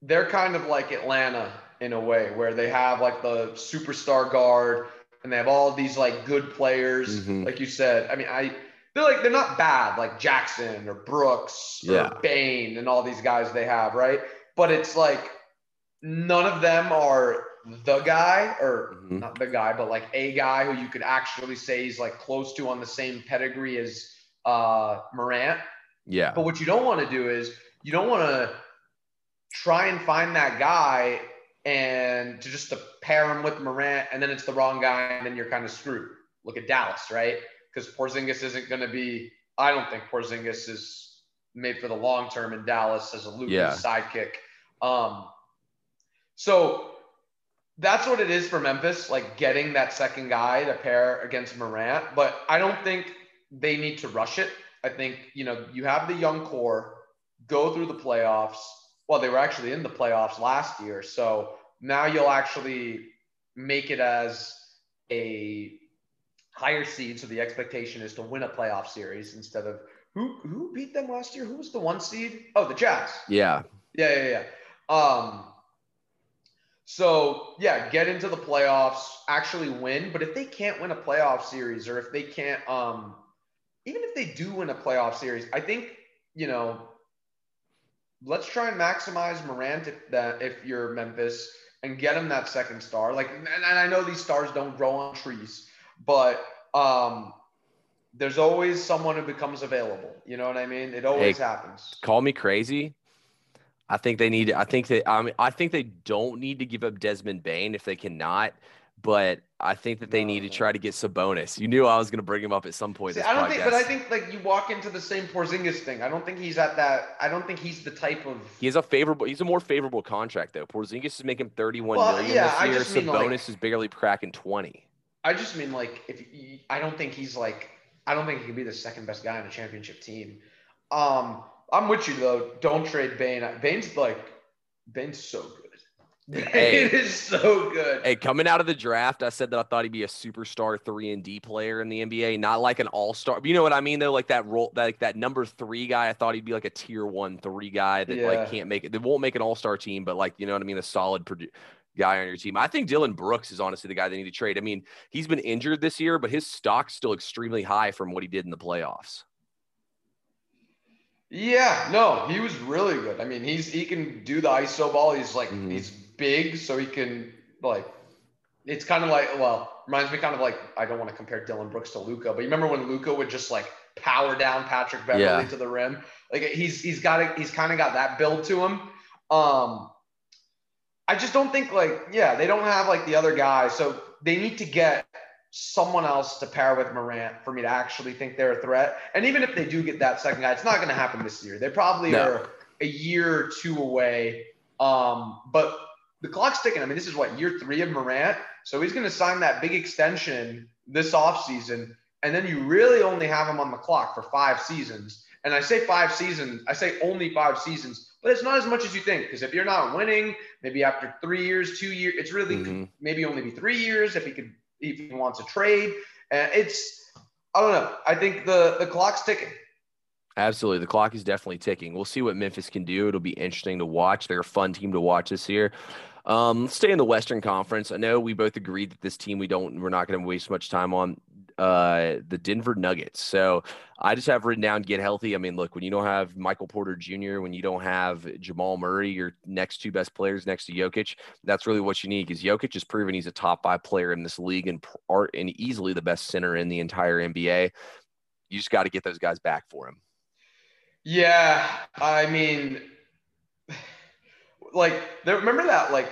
they're kind of like Atlanta in a way, where they have like the superstar guard and they have all these like good players. Mm-hmm. Like you said, I mean, I they're like they're not bad, like Jackson or Brooks yeah. or Bane and all these guys they have, right? But it's like none of them are the guy, or Mhm. not the guy, but like a guy who you could actually say he's like close to on the same pedigree as uh, Morant. Yeah. But what you don't want to do is you don't want to try and find that guy and to just to pair him with Morant, and then it's the wrong guy, and then you're kind of screwed. Look at Dallas, right? Because Porzingis isn't going to be. I don't think Porzingis is made for the long term in Dallas as a Luka's Yeah. sidekick. Um, so that's what it is for Memphis, like getting that second guy to pair against Morant. But I don't think they need to rush it. I think, you know, you have the young core go through the playoffs. Well, they were actually in the playoffs last year. So now you'll actually make it as a higher seed. So the expectation is to win a playoff series instead of who who beat them last year? Who was the one seed? Oh, the Jazz. Yeah. Yeah, yeah, yeah. Um, so yeah, get into the playoffs, actually win. But if they can't win a playoff series, or if they can't, um, even if they do win a playoff series, I think you know, let's try and maximize Morant if that if you're Memphis and get him that second star. Like, and, and I know these stars don't grow on trees, but um, there's always someone who becomes available. You know what I mean? It always Hey, happens. Call me crazy. I think they need. I think that. I mean, I think they don't need to give up Desmond Bane if they cannot. But I think that they need to try to get Sabonis. You knew I was going to bring him up at some point. See, this I don't think, but I think like you walk into the same Porzingis thing. I don't think he's at that. I don't think he's the type of. He has a favorable. He's a more favorable contract though. Porzingis is making thirty-one Well, million yeah, this year. Sabonis like- is barely cracking twenty. I just mean like if I don't think he's like I don't think he could be the second best guy on a championship team. Um, I'm with you though. Don't trade Bane. Bane's like Bane's so good. Hey. is so good. Hey, coming out of the draft, I said that I thought he'd be a superstar three and D player in the NBA, not like an all star. You know what I mean though? Like that role, like that number three guy. I thought he'd be like a tier one three guy that Yeah. like can't make it. They won't make an all star team, but like you know what I mean, a solid produ- guy on your team. I think Dillon Brooks is honestly the guy they need to trade. I mean, he's been injured this year, but his stock's still extremely high from what he did in the playoffs. Yeah, no, he was really good. I mean, he's he can do the iso ball. He's like Mhm. he's big, so he can like. It's kind of like well, reminds me kind of like I don't want to compare Dillon Brooks to Luka, but you remember when Luka would just like power down Patrick Beverley Yeah. to the rim? Like he's he's got it. He's kind of got that build to him. Um, I just don't think like yeah, they don't have like the other guys, so they need to get someone else to pair with Morant for me to actually think they're a threat. And even if they do get that second guy, it's not going to happen this year. They probably No. are a year or two away. Um, but the clock's ticking. I mean, this is what year three of Morant, so he's going to sign that big extension this offseason, and then you really only have him on the clock for five seasons. And I say five seasons, I say only five seasons, but it's not as much as you think. Because if you're not winning, maybe after three years, two years, it's really Mhm. maybe only be three years if he could if he wants to trade. And it's I don't know. I think the the clock's ticking. Absolutely. The clock is definitely ticking. We'll see what Memphis can do. It'll be interesting to watch. They're a fun team to watch this year. Um, stay in the Western Conference. I know we both agreed that this team we don't we're not going to waste much time on uh the Denver Nuggets. So I just have written down get healthy. I mean, look, when you don't have Michael Porter Jr., when you don't have Jamal Murray, your next two best players next to Jokic, that's really what you need because Jokic has proven he's a top five player in this league and art and easily the best center in the entire NBA. You just got to get those guys back for him. Yeah, I mean, like, there, remember that? Like,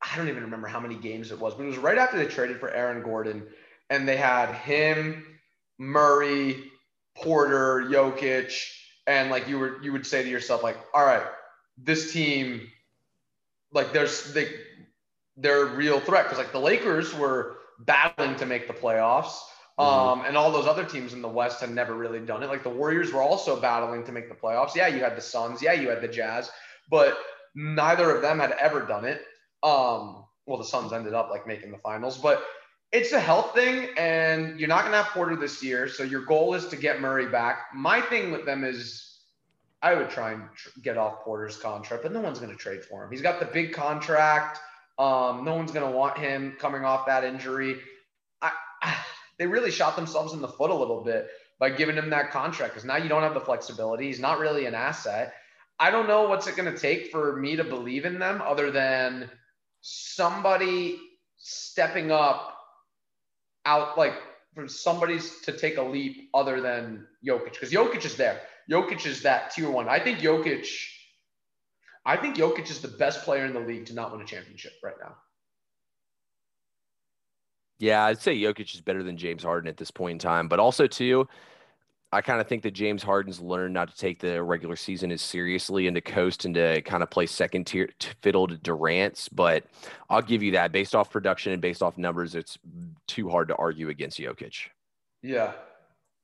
I don't even remember how many games it was, but it was right after they traded for Aaron Gordon, and they had him, Murray, Porter, Jokic, and like you were, you would say to yourself, like, all right, this team, like, there's they, they're a real threat because like the Lakers were battling to make the playoffs. Um, and all those other teams in the West had never really done it. Like the Warriors were also battling to make the playoffs. Yeah, you had the Suns. Yeah, you had the Jazz, but neither of them had ever done it. Um, well, the Suns ended up like making the finals, but it's a health thing, and you're not going to have Porter this year. So your goal is to get Murray back. My thing with them is I would try and tr- get off Porter's contract, but no one's going to trade for him. He's got the big contract. Um, no one's going to want him coming off that injury. I, they really shot themselves in the foot a little bit by giving him that contract because now you don't have the flexibility. He's not really an asset. I don't know what's it going to take for me to believe in them other than somebody stepping up out like for somebody's to take a leap other than Jokic because Jokic is there. Jokic is that tier one. I think Jokic. I think Jokic is the best player in the league to not win a championship right now. Yeah, I'd say Jokic is better than James Harden at this point in time, but also too, I kind of think that James Harden's learned not to take the regular season as seriously and to coast and to kind of play second tier fiddle to Durant's. But I'll give you that based off production and based off numbers, it's too hard to argue against Jokic. Yeah.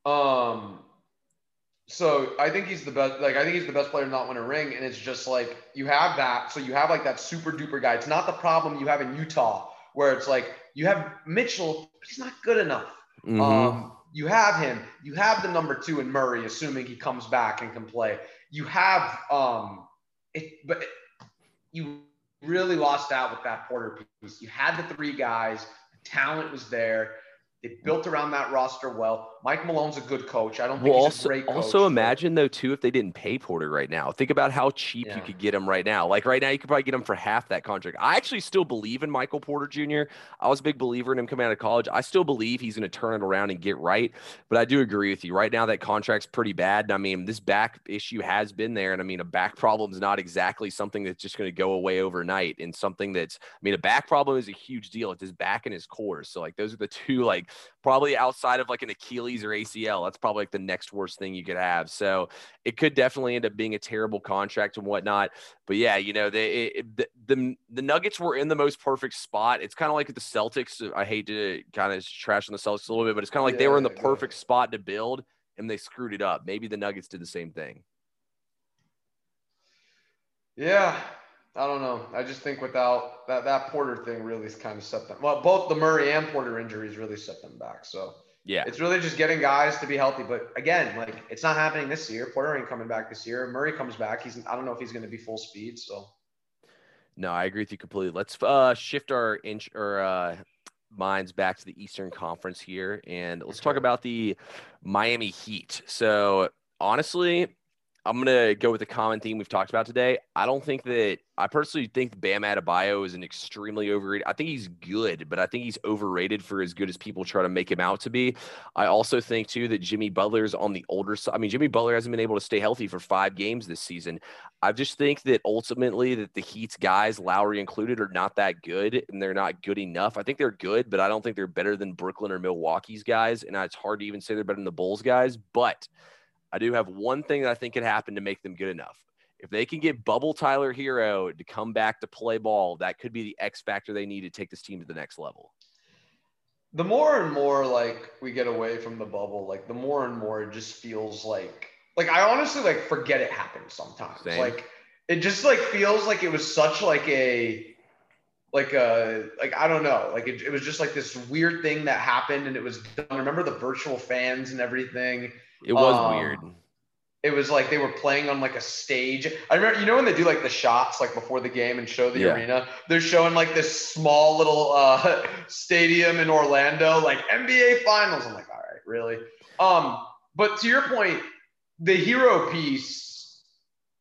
Um. So I think he's the best. Like I think he's the best player to not win a ring, and it's just like you have that. So you have like that super duper guy. It's not the problem you have in Utah where it's like you have Mitchell, but he's not good enough. Mm-hmm. Um you have him. You have the number two in Murray, assuming he comes back and can play. You have um it, but you really lost out with that Porter piece. You had the three guys. Talent was there. They built around that roster well. Mike Malone's a good coach. I don't think well, he's also, a great coach. Also, imagine though too if they didn't pay Porter right now. Think about how cheap yeah. you could get him right now. Like right now, you could probably get him for half that contract. I actually still believe in Michael Porter Jr. I was a big believer in him coming out of college. I still believe he's going to turn it around and get right. But I do agree with you. Right now, that contract's pretty bad. I mean, this back issue has been there, and I mean, a back problem is not exactly something that's just going to go away overnight. And something that's, I mean, a back problem is a huge deal. It's his back and his core. So like those are the two like probably outside of like an Achilles or ACL. That's probably like the next worst thing you could have. So it could definitely end up being a terrible contract and whatnot. But yeah, you know, they, it, the, the, the Nuggets were in the most perfect spot. It's kind of like the Celtics. I hate to kind of trash on the Celtics a little bit, but it's kind of like yeah, they were in the perfect yeah. spot to build and they screwed it up. Maybe the Nuggets did the same thing. Yeah, I don't know. I just think without that that Porter thing really kind of set them. Well, both the Murray and Porter injuries really set them back. So yeah, it's really just getting guys to be healthy. But again, like it's not happening this year. Porter ain't coming back this year. Murray comes back. He's I don't know if he's going to be full speed. So no, I agree with you completely. Let's uh, shift our inch or uh, minds back to the Eastern Conference here, and let's talk about the Miami Heat. So honestly, I'm gonna go with the common theme we've talked about today. I don't think that I personally think Bam Adebayo is an extremely overrated. I think he's good, but I think he's overrated for as good as people try to make him out to be. I also think too that Jimmy Butler's on the older side. I mean, Jimmy Butler hasn't been able to stay healthy for five games this season. I just think that ultimately that the Heat's guys, Lowry included, are not that good and they're not good enough. I think they're good, but I don't think they're better than Brooklyn or Milwaukee's guys. And it's hard to even say they're better than the Bulls guys, but I do have one thing that I think could happen to make them good enough. If they can get Bubble Tyler Herro to come back to play ball, that could be the X factor they need to take this team to the next level. The more and more like we get away from the bubble, like the more and more it just feels like like I honestly like forget it happened sometimes. Same. Like it just like feels like it was such like a like a like I don't know like it, it was just like this weird thing that happened and it was done. Remember the virtual fans and everything it was um, weird. It was like they were playing on like a stage. I remember, you know, when they do like the shots like before the game and show the yeah. arena, they're showing like this small little uh, stadium in Orlando, like NBA Finals. I'm like, all right, really? Um, but to your point, the Herro piece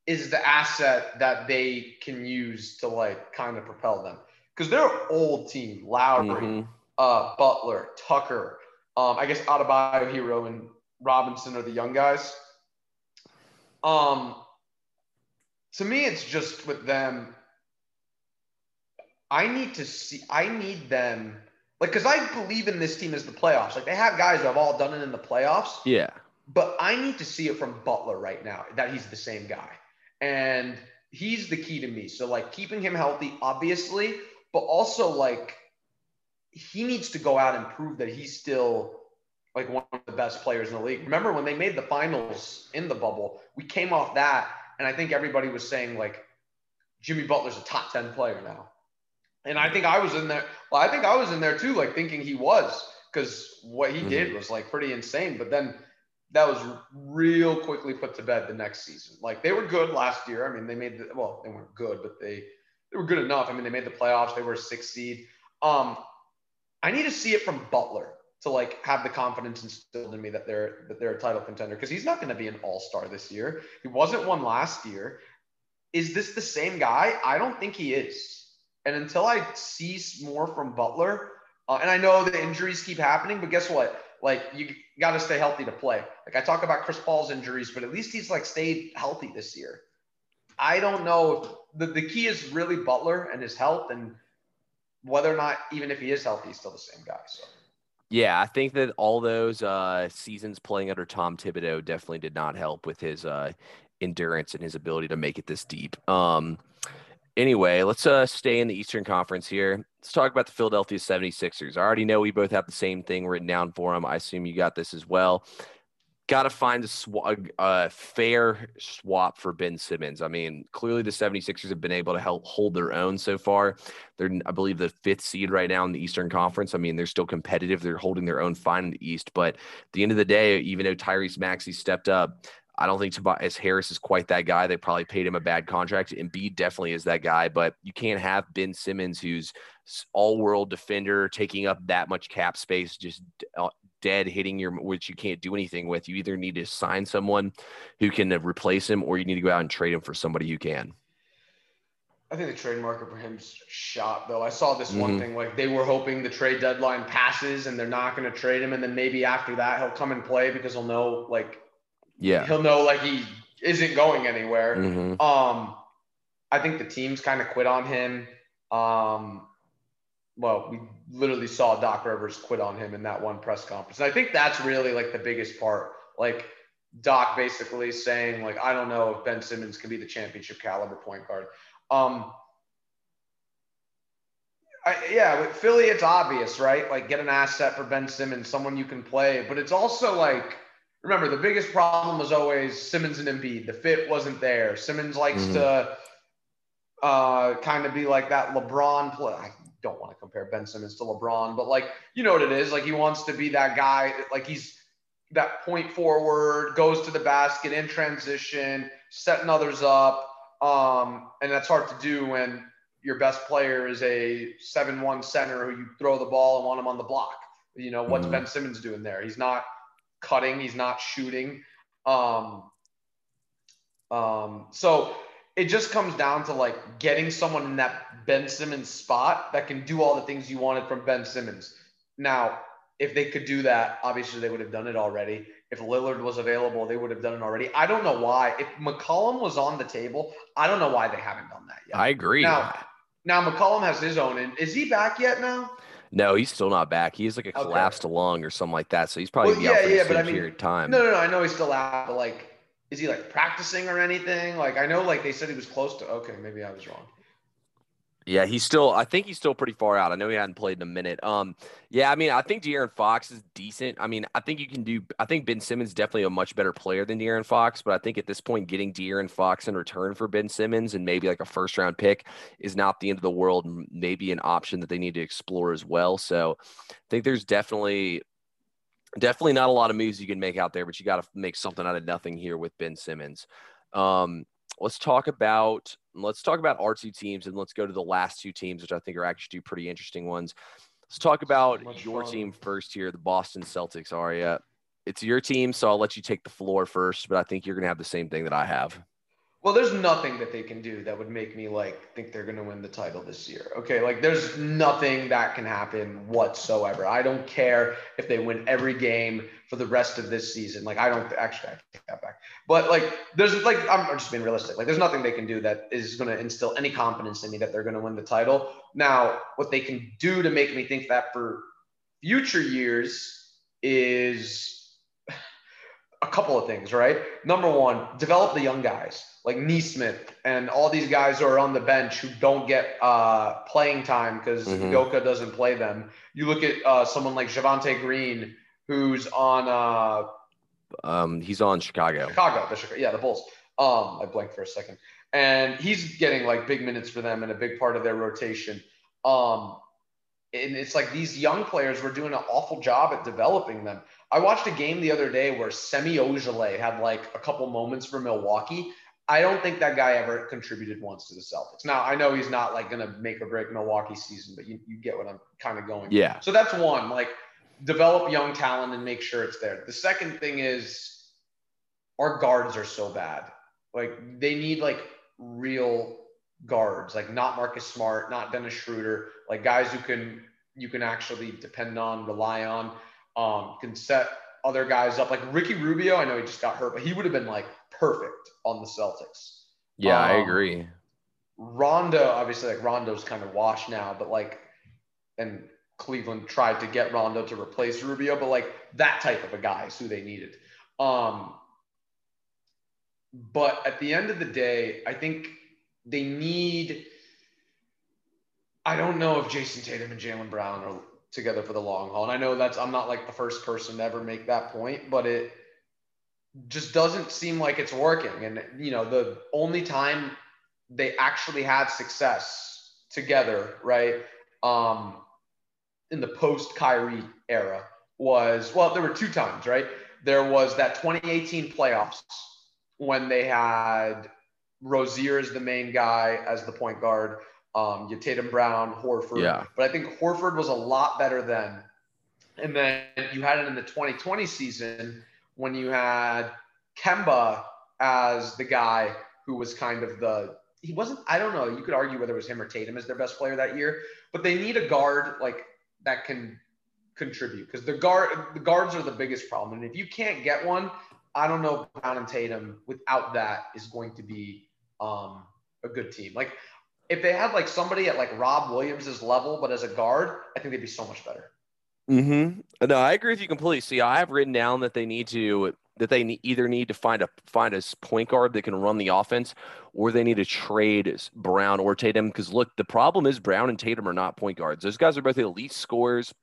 is the asset that they can use to like kind of propel them because they're an old team. Lowry, mm-hmm. uh, Butler, Tucker, um, I guess Adebayo, Herro, and Robinson are the young guys. Um, to me, it's just with them. I need to see. I need them, like, because I believe in this team as the playoffs. Like, they have guys who have all done it in the playoffs. Yeah. But I need to see it from Butler right now that he's the same guy, and he's the key to me. So, like, keeping him healthy, obviously, but also like he needs to go out and prove that he's still like one of the best players in the league. Remember when they made the finals in the bubble, we came off that, and I think everybody was saying like Jimmy Butler's a top 10 player now. And I think I was in there. Well, I think I was in there too, like thinking he was, because what he mm-hmm. did was like pretty insane. But then that was real quickly put to bed the next season. Like they were good last year. I mean, they made the well, they weren't good, but they they were good enough. I mean, they made the playoffs. They were a six seed. Um, I need to see it from Butler to like have the confidence instilled in me that they're that they're a title contender because he's not going to be an all-star this year. He wasn't one last year. Is this the same guy? I don't think he is. And until I see more from Butler, uh, and I know the injuries keep happening, but guess what? Like you got to stay healthy to play. Like I talk about Chris Paul's injuries, but at least he's like stayed healthy this year. I don't know the, the key is really Butler and his health and whether or not even if he is healthy, he's still the same guy. So yeah, I think that all those uh, seasons playing under Tom Thibodeau definitely did not help with his uh, endurance and his ability to make it this deep. Um, anyway, let's uh, stay in the Eastern Conference here. Let's talk about the Philadelphia 76ers. I already know we both have the same thing written down for them. I assume you got this as well got to find a, sw- a, fair swap for Ben Simmons. I mean, clearly the 76ers have been able to help hold their own so far. They're, I believe, the fifth seed right now in the Eastern Conference. I mean, they're still competitive. They're holding their own fine in the East. But at the end of the day, even though Tyrese Maxey stepped up, I don't think Tobias Harris is quite that guy. They probably paid him a bad contract. Embiid definitely is that guy, but you can't have Ben Simmons, who's all world defender, taking up that much cap space, just uh, dead hitting your which you can't do anything with. You either need to sign someone who can replace him, or you need to go out and trade him for somebody who can. I think the trade market for him's shot though. I saw this mm-hmm. one thing like they were hoping the trade deadline passes and they're not going to trade him, and then maybe after that he'll come and play because he'll know like yeah he'll know like he isn't going anywhere. Mm-hmm. Um, I think the teams kind of quit on him. Um, well, we literally saw Doc Rivers quit on him in that one press conference. And I think that's really like the biggest part. Like Doc basically saying, like, I don't know if Ben Simmons can be the championship caliber point guard. Um, I, yeah, with Philly, it's obvious, right? Like, get an asset for Ben Simmons, someone you can play. But it's also like, remember, the biggest problem was always Simmons and Embiid. The fit wasn't there. Simmons likes mm-hmm. to uh, kind of be like that LeBron play don't want to compare Ben Simmons to LeBron, but like, you know what it is. Like, he wants to be that guy. Like, he's that point forward, goes to the basket in transition, setting others up. Um, and that's hard to do when your best player is a 7 1 center who you throw the ball and want him on the block. You know, what's mm-hmm. Ben Simmons doing there? He's not cutting, he's not shooting. Um, um, so it just comes down to like getting someone in that Ben Simmons spot that can do all the things you wanted from Ben Simmons. Now, if they could do that, obviously they would have done it already. If Lillard was available, they would have done it already. I don't know why. If McCollum was on the table, I don't know why they haven't done that yet. I agree. Now, now McCollum has his own. And is he back yet now? No, he's still not back. He's like a collapsed okay. lung or something like that. So he's probably well, yeah, out for yeah, but I mean, period of time. No, no, no. I know he's still out, but like is he like practicing or anything? Like I know like they said he was close to okay, maybe I was wrong. Yeah, he's still I think he's still pretty far out. I know he hadn't played in a minute. Um yeah, I mean, I think De'Aaron Fox is decent. I mean, I think you can do I think Ben Simmons definitely a much better player than De'Aaron Fox, but I think at this point getting De'Aaron Fox in return for Ben Simmons and maybe like a first round pick is not the end of the world, maybe an option that they need to explore as well. So I think there's definitely definitely not a lot of moves you can make out there, but you got to make something out of nothing here with Ben Simmons. Um, let's talk about let's talk about our two teams, and let's go to the last two teams, which I think are actually two pretty interesting ones. Let's talk about so your fun. team first here, the Boston Celtics. Aria, it's your team, so I'll let you take the floor first, but I think you're going to have the same thing that I have. Well, there's nothing that they can do that would make me like think they're going to win the title this year. Okay, like there's nothing that can happen whatsoever. I don't care if they win every game for the rest of this season. Like I don't actually I take that back. But like there's like I'm just being realistic. Like there's nothing they can do that is going to instill any confidence in me that they're going to win the title. Now, what they can do to make me think that for future years is a couple of things, right? Number one, develop the young guys like Nesmith and all these guys who are on the bench who don't get uh, playing time because mm-hmm. Udoka doesn't play them. You look at uh, someone like Javonte Green who's on. Uh, um, he's on Chicago. Chicago, the Chicago, yeah, the Bulls. Um, I blanked for a second, and he's getting like big minutes for them and a big part of their rotation. Um, and it's like these young players were doing an awful job at developing them. I watched a game the other day where Semi Ojeleye had like a couple moments for Milwaukee. I don't think that guy ever contributed once to the Celtics. Now I know he's not like going to make or break Milwaukee season, but you, you get what I'm kind of going. Yeah. So that's one. Like develop young talent and make sure it's there. The second thing is our guards are so bad. Like they need like real guards, like not Marcus Smart, not Dennis Schroeder, like guys who can you can actually depend on, rely on, um, can set other guys up. Like Ricky Rubio, I know he just got hurt, but he would have been like perfect on the Celtics. Yeah, um, I agree. Rondo, obviously, like Rondo's kind of washed now, but like, and Cleveland tried to get Rondo to replace Rubio, but like that type of a guy is who they needed. Um, but at the end of the day, I think they need. I don't know if Jayson Tatum and Jaylen Brown are together for the long haul. And I know that's I'm not like the first person to ever make that point, but it just doesn't seem like it's working. And you know, the only time they actually had success together, right? Um, in the post Kyrie era was well, there were two times, right? There was that 2018 playoffs when they had Rozier is the main guy as the point guard. Um, you Tatum Brown, Horford. Yeah. But I think Horford was a lot better then. And then you had it in the 2020 season when you had Kemba as the guy who was kind of the he wasn't I don't know, you could argue whether it was him or Tatum as their best player that year, but they need a guard like that can contribute because the guard the guards are the biggest problem. And if you can't get one, I don't know if Brown and Tatum without that is going to be um, a good team. Like if they had like somebody at like Rob Williams's level, but as a guard, I think they'd be so much better. Mm-hmm. No, I agree with you completely. See, I have written down that they need to that they either need to find a find a point guard that can run the offense, or they need to trade Brown or Tatum. Because look, the problem is Brown and Tatum are not point guards. Those guys are both elite scorers.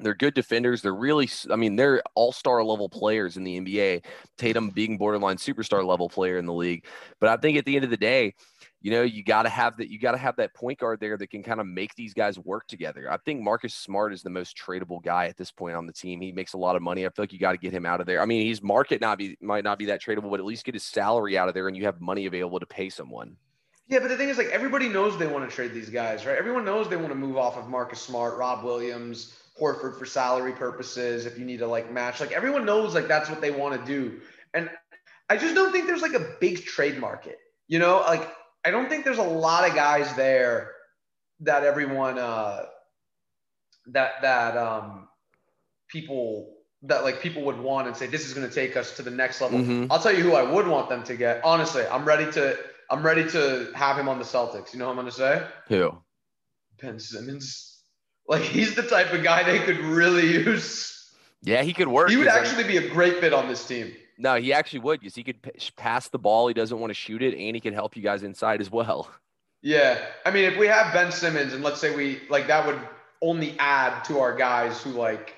They're good defenders. They're really, I mean, they're all star level players in the NBA. Tatum being borderline superstar level player in the league. But I think at the end of the day, you know, you got to have that. You got to have that point guard there that can kind of make these guys work together. I think Marcus Smart is the most tradable guy at this point on the team. He makes a lot of money. I feel like you got to get him out of there. I mean, he's market not be might not be that tradable, but at least get his salary out of there, and you have money available to pay someone. Yeah, but the thing is, like, everybody knows they want to trade these guys, right? Everyone knows they want to move off of Marcus Smart, Rob Williams, Horford for salary purposes. If you need to like match, like everyone knows, like that's what they want to do. And I just don't think there's like a big trade market. You know, like I don't think there's a lot of guys there that everyone uh that that um people that like people would want and say this is going to take us to the next level. Mhm. I'll tell you who I would want them to get. Honestly, I'm ready to I'm ready to have him on the Celtics. You know what I'm going to say? Who? Ben Simmons. Like he's the type of guy they could really use. Yeah, he could work. He would actually be a great fit on this team. no, he actually would because he could pass the ball. He doesn't want to shoot it, and he can help you guys inside as well. Yeah. I mean, if we have Ben Simmons and let's say we like that would only add to our guys who like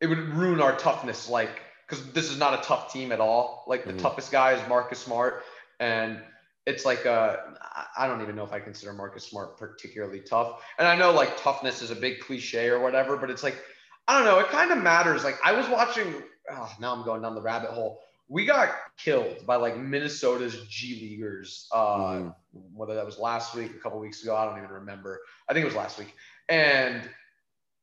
it would ruin our toughness, like because this is not a tough team at all. Like the Mhm. toughest guy is Marcus Smart, and it's like uh I- don't even know if I consider Marcus Smart particularly tough. And I know like toughness is a big cliche or whatever, but it's like I don't know. It kind of matters. Like I was watching. Oh, now I'm going down the rabbit hole. We got killed by like Minnesota's G leaguers. Uh, Mhm. Whether that was last week, a couple weeks ago, I don't even remember. I think it was last week. And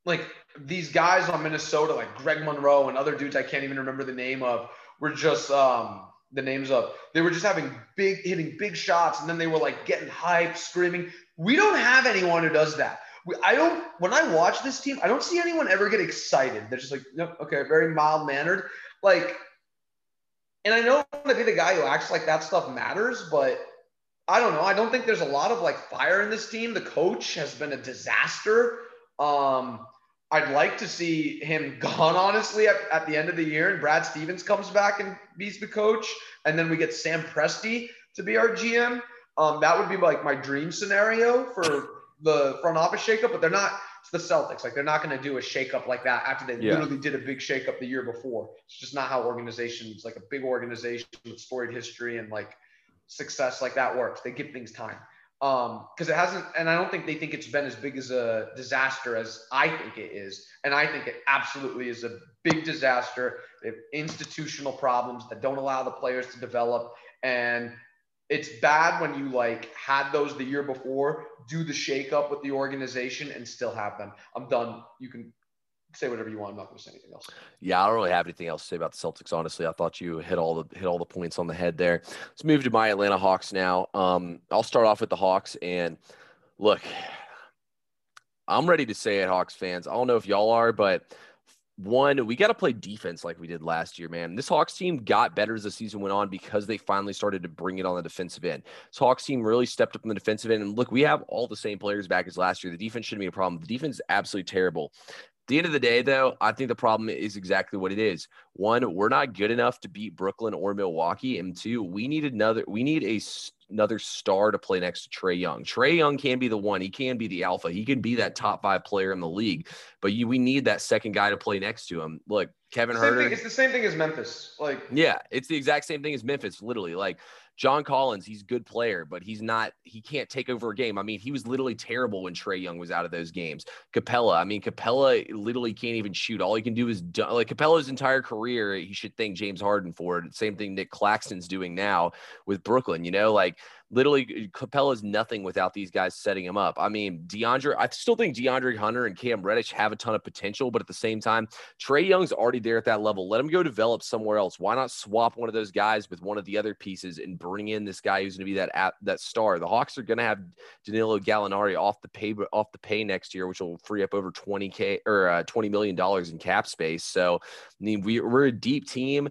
like these guys on Minnesota, like Greg Monroe and other dudes I can't even remember the name of, were just um, the names of. They were just having big, hitting big shots, and then they were like getting hyped, screaming. We don't have anyone who does that. We, I don't. When I watch this team, I don't see anyone ever get excited. They're just like, nope, okay, very mild mannered. Like, and I know I'm gonna be the guy who acts like that stuff matters, but I don't know. I don't think there's a lot of like fire in this team. The coach has been a disaster. Um, I'd like to see him gone, honestly, at, at the end of the year, and Brad Stevens comes back and he's the coach, and then we get Sam Presti to be our GM. Um, that would be like my dream scenario for the front office shakeup, but they're not. It's the Celtics. Like they're not going to do a shakeup like that after they Yeah. literally did a big shakeup the year before. It's just not how organizations, like a big organization with storied history and like success like that works. They give things time. Um, because it hasn't, and I don't think they think it's been as big as a disaster as I think it is. And I think it absolutely is a big disaster. They have institutional problems that don't allow the players to develop. And it's bad when you like had those the year before, do the shakeup with the organization and still have them. I'm done. You can say whatever you want. I'm not going to say anything else. Yeah, I don't really have anything else to say about the Celtics. Honestly, I thought you hit all the hit all the points on the head there. Let's move to my Atlanta Hawks now. Um, I'll start off with the Hawks and look, I'm ready to say it, Hawks fans. I don't know if y'all are, but one, we got to play defense like we did last year, man. This Hawks team got better as the season went on because they finally started to bring it on the defensive end. This Hawks team really stepped up on the defensive end. And look, we have all the same players back as last year. The defense shouldn't be a problem. The defense is absolutely terrible the end of the day, though, I think the problem is exactly what it is. One, we're not good enough to beat Brooklyn or Milwaukee, and two, we need another. We need a another star to play next to Trae Young. Trae Young can be the one. He can be the alpha. He can be that top five player in the league. But you, we need that second guy to play next to him. Look, Kevin Huerter. it's the same thing as Memphis. Like, yeah, it's the exact same thing as Memphis. Literally, like John Collins, he's a good player, but he's not, he can't take over a game. I mean, he was literally terrible when Trae Young was out of those games. Capela, I mean, Capela literally can't even shoot. All he can do is like Capela's entire career, he should thank James Harden for it. Same thing Nick Claxton's doing now with Brooklyn, you know, like literally Capela's nothing without these guys setting him up. I mean, DeAndre, I still think DeAndre Hunter and Cam Reddish have a ton of potential, but at the same time, Trae Young's already there at that level. Let him go develop somewhere else. Why not swap one of those guys with one of the other pieces and bring in this guy who's going to be that that star? The Hawks are going to have Danilo Gallinari off the pay off the pay next year, which will free up over 20k or uh, 20 million dollars in cap space. So, I mean, we, we're a deep team.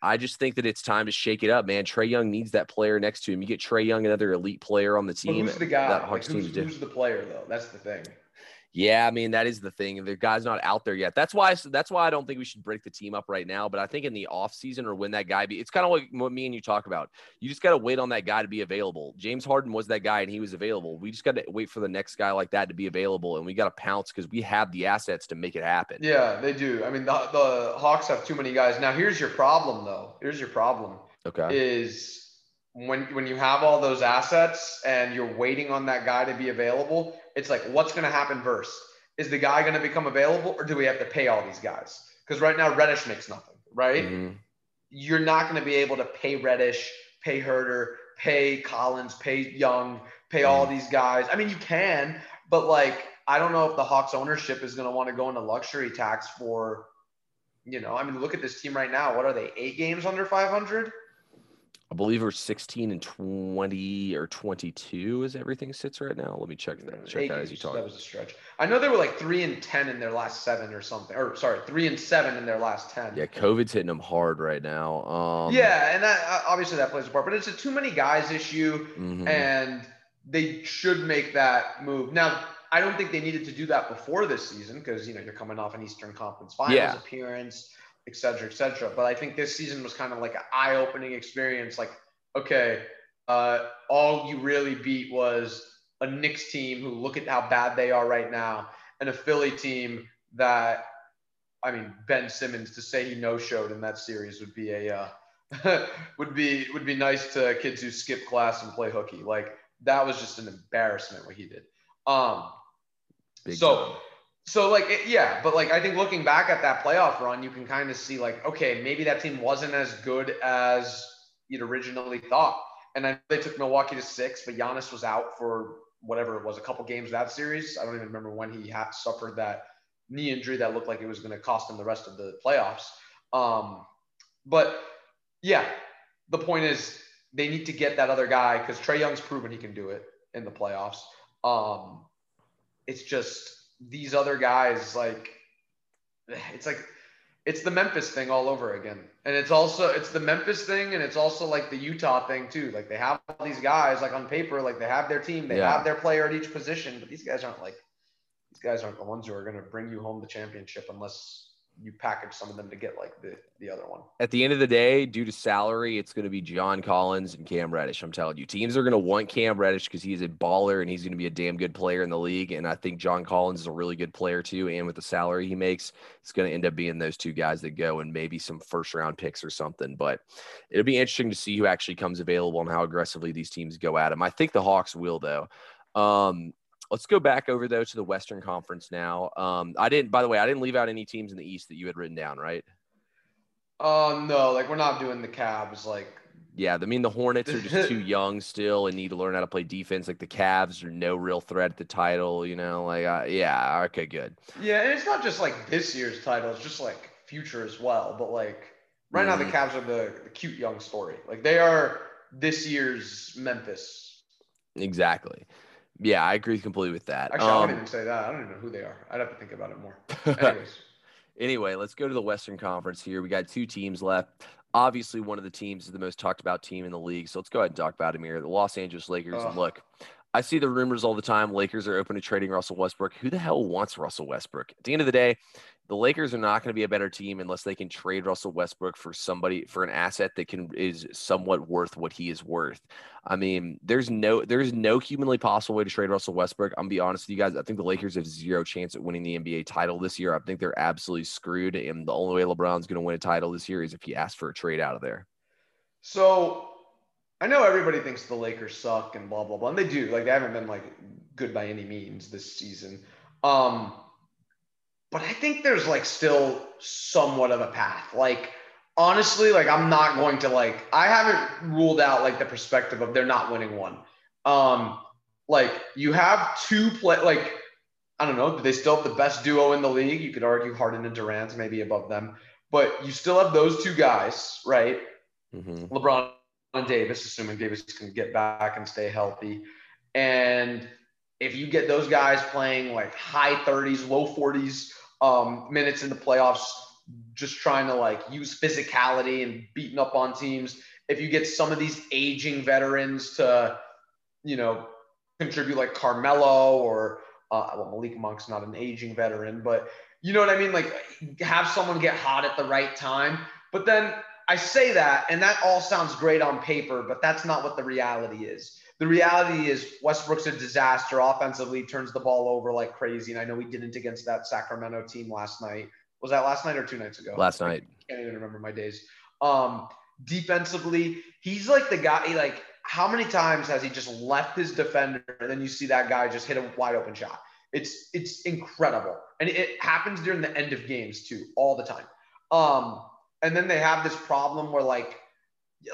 I just think that it's time to shake it up, man. Trae Young needs that player next to him. You get Trae Young, another elite player on the team. But who's the guy? That like, who's, who's the player though? That's the thing. Yeah, I mean that is the thing. The guy's not out there yet. That's why. That's why I don't think we should break the team up right now. But I think in the off season or when that guy be, it's kind of like what me and you talk about. You just got to wait on that guy to be available. James Harden was that guy and he was available. We just got to wait for the next guy like that to be available, and we got to pounce because we have the assets to make it happen. Yeah, they do. I mean, the, the Hawks have too many guys. Now, here's your problem, though. Here's your problem. Okay. Is when when you have all those assets and you're waiting on that guy to be available, it's like what's going to happen first? Is the guy going to become available, or do we have to pay all these guys? Because right now Reddish makes nothing, right? Mm-hmm. You're not going to be able to pay Reddish, pay Huerter, pay Collins, pay Young, pay all mm-hmm. these guys. I mean, you can, but like I don't know if the Hawks ownership is going to want to go into luxury tax for, you know, I mean, look at this team right now. What are they? Eight games under 500? I believe we're 16 and 20 or 22 as everything sits right now. Let me check that. Check that as you talk. That was a stretch. I know they were like three and 10 in their last seven or something. Or sorry, three and seven in their last 10. Yeah, COVID's hitting them hard right now. Um, yeah, and that uh, obviously that plays a part, but it's a too many guys issue, mm-hmm. and they should make that move now. I don't think they needed to do that before this season because you know you're coming off an Eastern Conference Finals yeah. appearance et cetera, et cetera. But I think this season was kind of like an eye opening experience. Like, okay, uh, all you really beat was a Knicks team who look at how bad they are right now, and a Philly team that, I mean, Ben Simmons to say he no showed in that series would be a uh, would be would be nice to kids who skip class and play hooky. Like that was just an embarrassment what he did. Um, Big so. Time so like it, yeah, but like I think looking back at that playoff run, you can kind of see like okay, maybe that team wasn't as good as you'd originally thought. And then they took Milwaukee to six, but Giannis was out for whatever it was, a couple games that series. I don't even remember when he had suffered that knee injury that looked like it was going to cost him the rest of the playoffs. Um, but yeah, the point is they need to get that other guy because Trae Young's proven he can do it in the playoffs. Um, it's just these other guys like it's like it's the Memphis thing all over again. And it's also it's the Memphis thing and it's also like the Utah thing too. Like they have all these guys like on paper, like they have their team, they yeah. have their player at each position, but these guys aren't like these guys aren't the ones who are going to bring you home the championship unless you package some of them to get like the the other one. At the end of the day, due to salary, it's going to be John Collins and Cam Reddish. I'm telling you, teams are going to want Cam Reddish because he's a baller and he's going to be a damn good player in the league. And I think John Collins is a really good player too. And with the salary he makes, it's going to end up being those two guys that go and maybe some first round picks or something. But it'll be interesting to see who actually comes available and how aggressively these teams go at him. I think the Hawks will though. Um, Let's go back over though to the Western Conference now. Um, I didn't, by the way, I didn't leave out any teams in the East that you had written down, right? Uh, no, like we're not doing the Cavs. Like Yeah, I mean the Hornets are just too young still and need to learn how to play defense. Like the Cavs are no real threat at the title. You know, like uh, yeah, okay, good. Yeah, and it's not just like this year's title; it's just like future as well. But like right mm-hmm. now, the mm-hmm. Cavs are the, the cute young story. Like they are this year's Memphis. Exactly. Yeah, I agree completely with that. Actually, um, I wouldn't even say that. I don't even know who they are. I'd have to think about it more. Anyways. anyway, let's go to the Western Conference here. We got two teams left. Obviously, one of the teams is the most talked about team in the league. So let's go ahead and talk about them here. The Los Angeles Lakers. Uh, look, I see the rumors all the time. Lakers are open to trading Russell Westbrook. Who the hell wants Russell Westbrook? At the end of the day, the Lakers are not going to be a better team unless they can trade Russell Westbrook for somebody for an asset that can is somewhat worth what he is worth. I mean, there's no there's no humanly possible way to trade Russell Westbrook. I'm gonna be honest with you guys. I think the Lakers have zero chance at winning the NBA title this year. I think they're absolutely screwed, and the only way LeBron's going to win a title this year is if he asks for a trade out of there. So I know everybody thinks the Lakers suck and blah blah blah, and they do. Like they haven't been like good by any means this season. Um, but I think there's like still somewhat of a path. Like honestly, like I'm not going to like I haven't ruled out like the perspective of they're not winning one. Um, like you have two play like I don't know, do they still have the best duo in the league? You could argue Harden and Durant's maybe above them, but you still have those two guys, right? Mm-hmm. LeBron and Davis, assuming Davis can get back and stay healthy. And if you get those guys playing like high 30s, low 40s um, minutes in the playoffs, just trying to like use physicality and beating up on teams. If you get some of these aging veterans to, you know, contribute like Carmelo or uh, well, Malik Monk's not an aging veteran, but you know what I mean? Like have someone get hot at the right time. But then I say that, and that all sounds great on paper, but that's not what the reality is. The reality is Westbrook's a disaster offensively, turns the ball over like crazy. And I know he didn't against that Sacramento team last night. Was that last night or two nights ago? Last night. I can't even remember my days. Um, defensively, he's like the guy, like, how many times has he just left his defender and then you see that guy just hit a wide open shot? It's it's incredible. And it happens during the end of games too, all the time. Um, and then they have this problem where like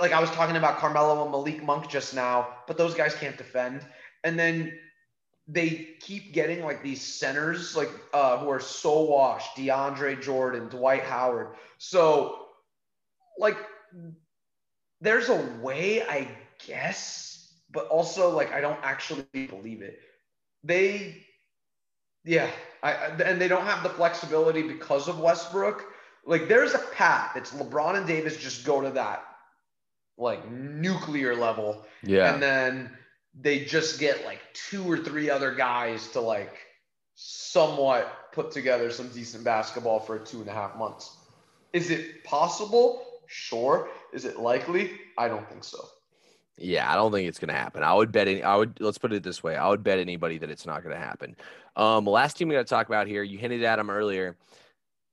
like I was talking about Carmelo and Malik Monk just now, but those guys can't defend. And then they keep getting like these centers like uh, who are so washed, DeAndre Jordan, Dwight Howard. So like there's a way, I guess, but also like I don't actually believe it. They yeah, I, and they don't have the flexibility because of Westbrook. Like there's a path. It's LeBron and Davis just go to that like nuclear level. Yeah. And then they just get like two or three other guys to like somewhat put together some decent basketball for two and a half months. Is it possible? Sure. Is it likely? I don't think so. Yeah, I don't think it's going to happen. I would bet any, I would let's put it this way. I would bet anybody that it's not going to happen. Um last team we got to talk about here, you hinted at them earlier.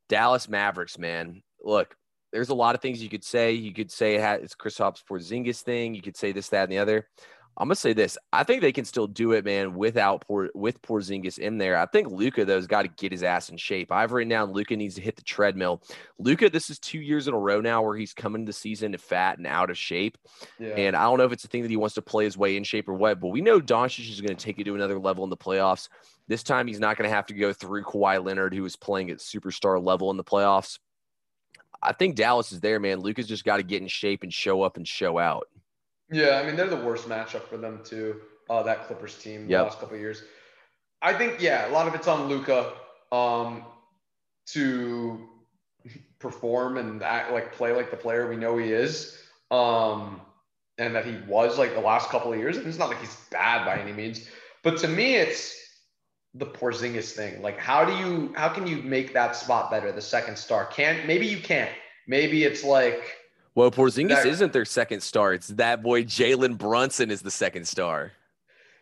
Dallas Mavericks, man. Look, there's a lot of things you could say. You could say it has, it's Kristaps Porzingis thing. You could say this, that, and the other. I'm gonna say this. I think they can still do it, man, without Por, with Porzingis in there. I think Luka though has got to get his ass in shape. I've written down Luka needs to hit the treadmill. Luka, this is two years in a row now where he's coming the season fat and out of shape. Yeah. And I don't know if it's a thing that he wants to play his way in shape or what, but we know Doncic is going to take it to another level in the playoffs. This time he's not going to have to go through Kawhi Leonard, who was playing at superstar level in the playoffs. I think Dallas is there, man. Luka's just got to get in shape and show up and show out. Yeah, I mean they're the worst matchup for them too. Uh, that Clippers team yep. the last couple years. I think yeah, a lot of it's on Luka um, to perform and act like play like the player we know he is, um, and that he was like the last couple of years. And it's not like he's bad by any means, but to me, it's the Porzingis thing. Like, how do you how can you make that spot better? The second star can't. Maybe you can't. Maybe it's like. Well, Porzingis that, isn't their second star. It's that boy Jalen Brunson is the second star.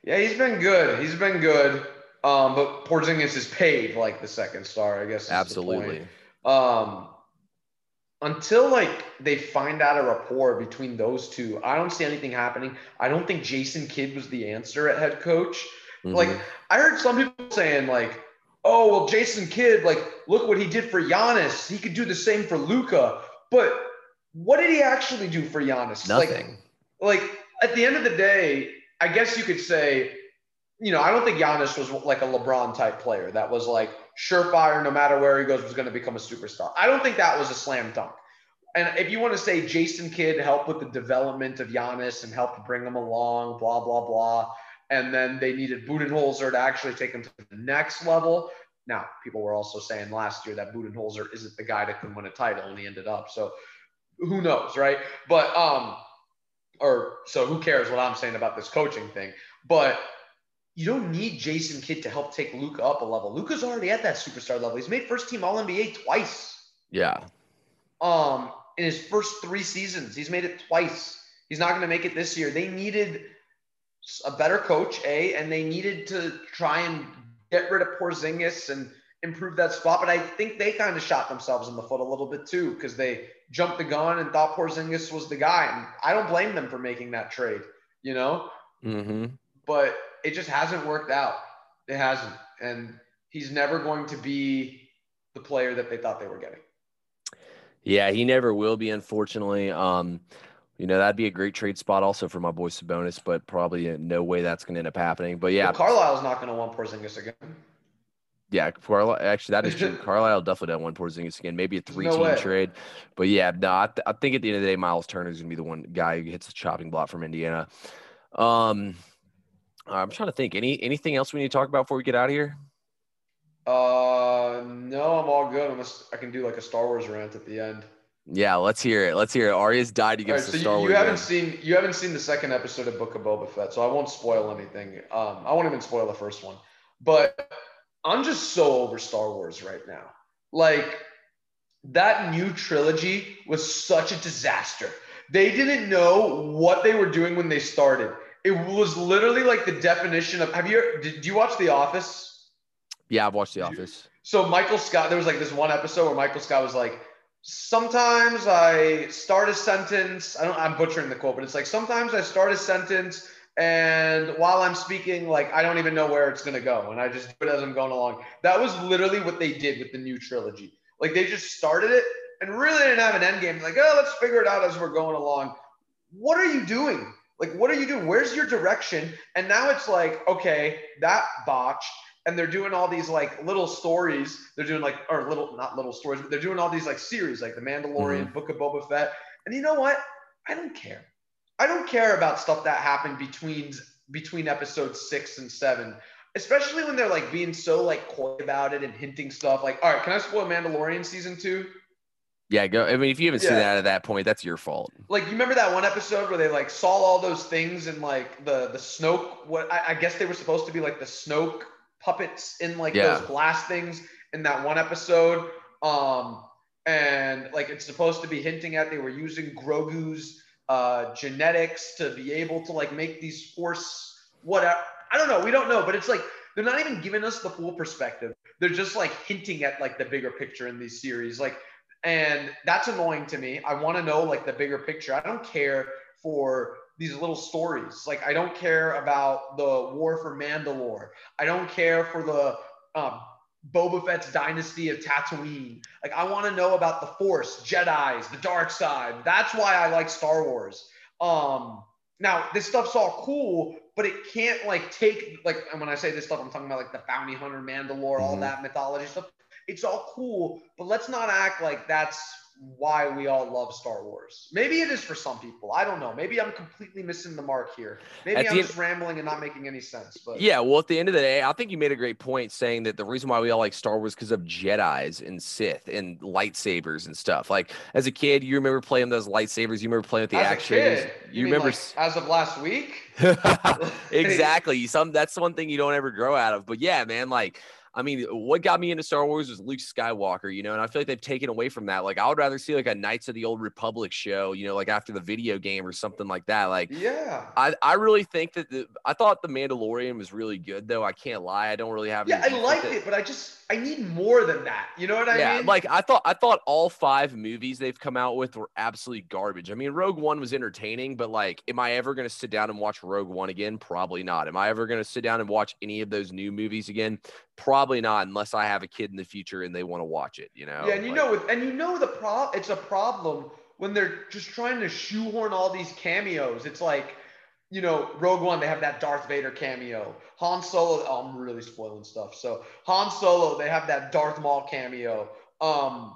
Yeah, he's been good. He's been good. Um, but Porzingis is paid like the second star, I guess. Absolutely. Um, until like they find out a rapport between those two, I don't see anything happening. I don't think Jason Kidd was the answer at head coach. Mm-hmm. Like I heard some people saying like, "Oh, well, Jason Kidd, like, look what he did for Giannis. He could do the same for Luka, But what did he actually do for Giannis? Nothing. Like, like at the end of the day, I guess you could say, you know, I don't think Giannis was like a LeBron type player that was like surefire, no matter where he goes, was going to become a superstar. I don't think that was a slam dunk. And if you want to say Jason Kidd helped with the development of Giannis and helped bring him along, blah, blah, blah. And then they needed Budenholzer to actually take him to the next level. Now, people were also saying last year that Budenholzer isn't the guy that can win a title, and he ended up. So who knows, right? But um, or so who cares what I'm saying about this coaching thing? But you don't need Jason Kidd to help take Luka up a level. Luka's already at that superstar level. He's made first team All NBA twice. Yeah. Um, in his first three seasons, he's made it twice. He's not going to make it this year. They needed a better coach, a, and they needed to try and get rid of Porzingis and improve that spot. But I think they kind of shot themselves in the foot a little bit too because they jumped the gun and thought Porzingis was the guy. And I don't blame them for making that trade, you know. Mm-hmm. But it just hasn't worked out. It hasn't, and he's never going to be the player that they thought they were getting. Yeah, he never will be, unfortunately. Um, you know, that'd be a great trade spot also for my boy Sabonis, but probably no way that's going to end up happening. But yeah, well, Carlisle's not going to want Porzingis again. Yeah, Carlisle. Actually, that is true. Carlisle definitely don't want Porzingis again. Maybe a three-team no trade, but yeah, no. I, th- I, think at the end of the day, Miles Turner is going to be the one guy who hits the chopping block from Indiana. Um, I'm trying to think. Any anything else we need to talk about before we get out of here? Uh, no, I'm all good. Unless I can do like a Star Wars rant at the end. Yeah, let's hear it. Let's hear it. Arya's died give right, us so Star you, Wars. You haven't seen you haven't seen the second episode of Book of Boba Fett, so I won't spoil anything. Um, I won't even spoil the first one. But I'm just so over Star Wars right now. Like that new trilogy was such a disaster. They didn't know what they were doing when they started. It was literally like the definition of. Have you? Did you watch The Office? Yeah, I've watched The Office. So Michael Scott, there was like this one episode where Michael Scott was like, "Sometimes I start a sentence. I don't. I'm butchering the quote, but it's like sometimes I start a sentence." And while I'm speaking, like I don't even know where it's gonna go, and I just do it as I'm going along. That was literally what they did with the new trilogy. Like they just started it and really didn't have an end game. Like, oh, let's figure it out as we're going along. What are you doing? Like, what are you doing? Where's your direction? And now it's like, okay, that botched. And they're doing all these like little stories. They're doing like, or little, not little stories, but they're doing all these like series, like The Mandalorian, mm-hmm. Book of Boba Fett. And you know what? I don't care. I don't care about stuff that happened between between episodes six and seven, especially when they're like being so like coy about it and hinting stuff. Like, all right, can I spoil Mandalorian season two? Yeah, go. I mean, if you haven't yeah. seen that at that point, that's your fault. Like, you remember that one episode where they like saw all those things and like the the Snoke. What I, I guess they were supposed to be like the Snoke puppets in like yeah. those glass things in that one episode. Um, and like it's supposed to be hinting at they were using Grogu's uh, genetics to be able to like make these force whatever. I don't know. We don't know, but it's like they're not even giving us the full perspective. They're just like hinting at like the bigger picture in these series. Like and that's annoying to me. I want to know like the bigger picture. I don't care for these little stories. Like I don't care about the war for Mandalore. I don't care for the um, Boba Fett's dynasty of Tatooine. Like I want to know about the Force, Jedi's, the dark side. That's why I like Star Wars. Um, now this stuff's all cool, but it can't like take like and when I say this stuff, I'm talking about like the bounty hunter, Mandalore, mm-hmm. all that mythology stuff it's all cool, but let's not act like that's why we all love Star Wars. Maybe it is for some people. I don't know. Maybe I'm completely missing the mark here. Maybe I'm just rambling and not making any sense. But yeah, well, at the end of the day, I think you made a great point saying that the reason why we all like Star Wars because of Jedi's and Sith and lightsabers and stuff. Like as a kid, you remember playing those lightsabers. You remember playing with the as action. You, you remember like as of last week. exactly. Some that's one thing you don't ever grow out of. But yeah, man, like I mean, what got me into Star Wars was Luke Skywalker, you know, and I feel like they've taken away from that. Like, I would rather see like a Knights of the Old Republic show, you know, like after the video game or something like that. Like, yeah, I, I really think that the, I thought the Mandalorian was really good, though. I can't lie, I don't really have. Yeah, I liked it, but I just I need more than that. You know what I yeah, mean? Like I thought, I thought all five movies they've come out with were absolutely garbage. I mean, Rogue One was entertaining, but like, am I ever going to sit down and watch Rogue One again? Probably not. Am I ever going to sit down and watch any of those new movies again? Probably not, unless I have a kid in the future and they want to watch it. You know? Yeah, and you like, know, and you know the problem. It's a problem when they're just trying to shoehorn all these cameos. It's like, you know, Rogue One, they have that Darth Vader cameo. Han Solo, oh, I'm really spoiling stuff. So Han Solo, they have that Darth Maul cameo. Um,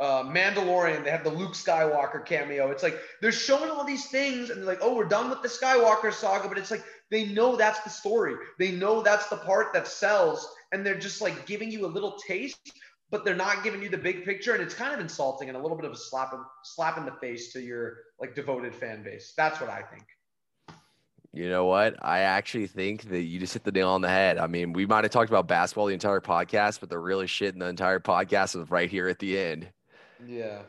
uh, Mandalorian, they have the Luke Skywalker cameo. It's like they're showing all these things, and they're like, "Oh, we're done with the Skywalker saga," but it's like they know that's the story. They know that's the part that sells, and they're just like giving you a little taste, but they're not giving you the big picture, and it's kind of insulting and a little bit of a slap of, slap in the face to your like devoted fan base. That's what I think. You know what? I actually think that you just hit the nail on the head. I mean, we might have talked about basketball the entire podcast, but the really shit in the entire podcast is right here at the end. Yeah.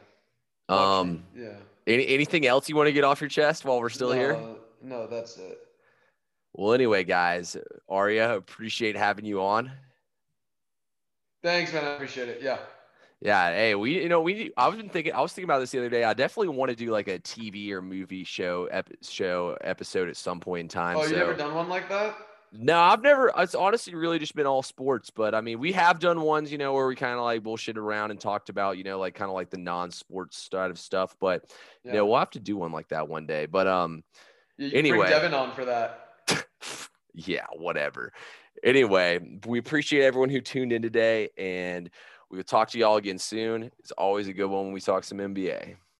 Um. Yeah. Any, anything else you want to get off your chest while we're still no, here? No, that's it. Well, anyway, guys, Arya, appreciate having you on. Thanks, man. I appreciate it. Yeah. Yeah. Hey, we, you know, we, I was been thinking, I was thinking about this the other day. I definitely want to do like a TV or movie show, ep- show episode at some point in time. Oh, you so- never done one like that? No, I've never. It's honestly really just been all sports. But I mean, we have done ones, you know, where we kind of like bullshit around and talked about, you know, like kind of like the non-sports side of stuff. But Yeah. you know, we'll have to do one like that one day. But um, You, you Anyway. bring Devin on for that. Yeah, whatever. Anyway, we appreciate everyone who tuned in today, and we will talk to y'all again soon. It's always a good one when we talk some NBA.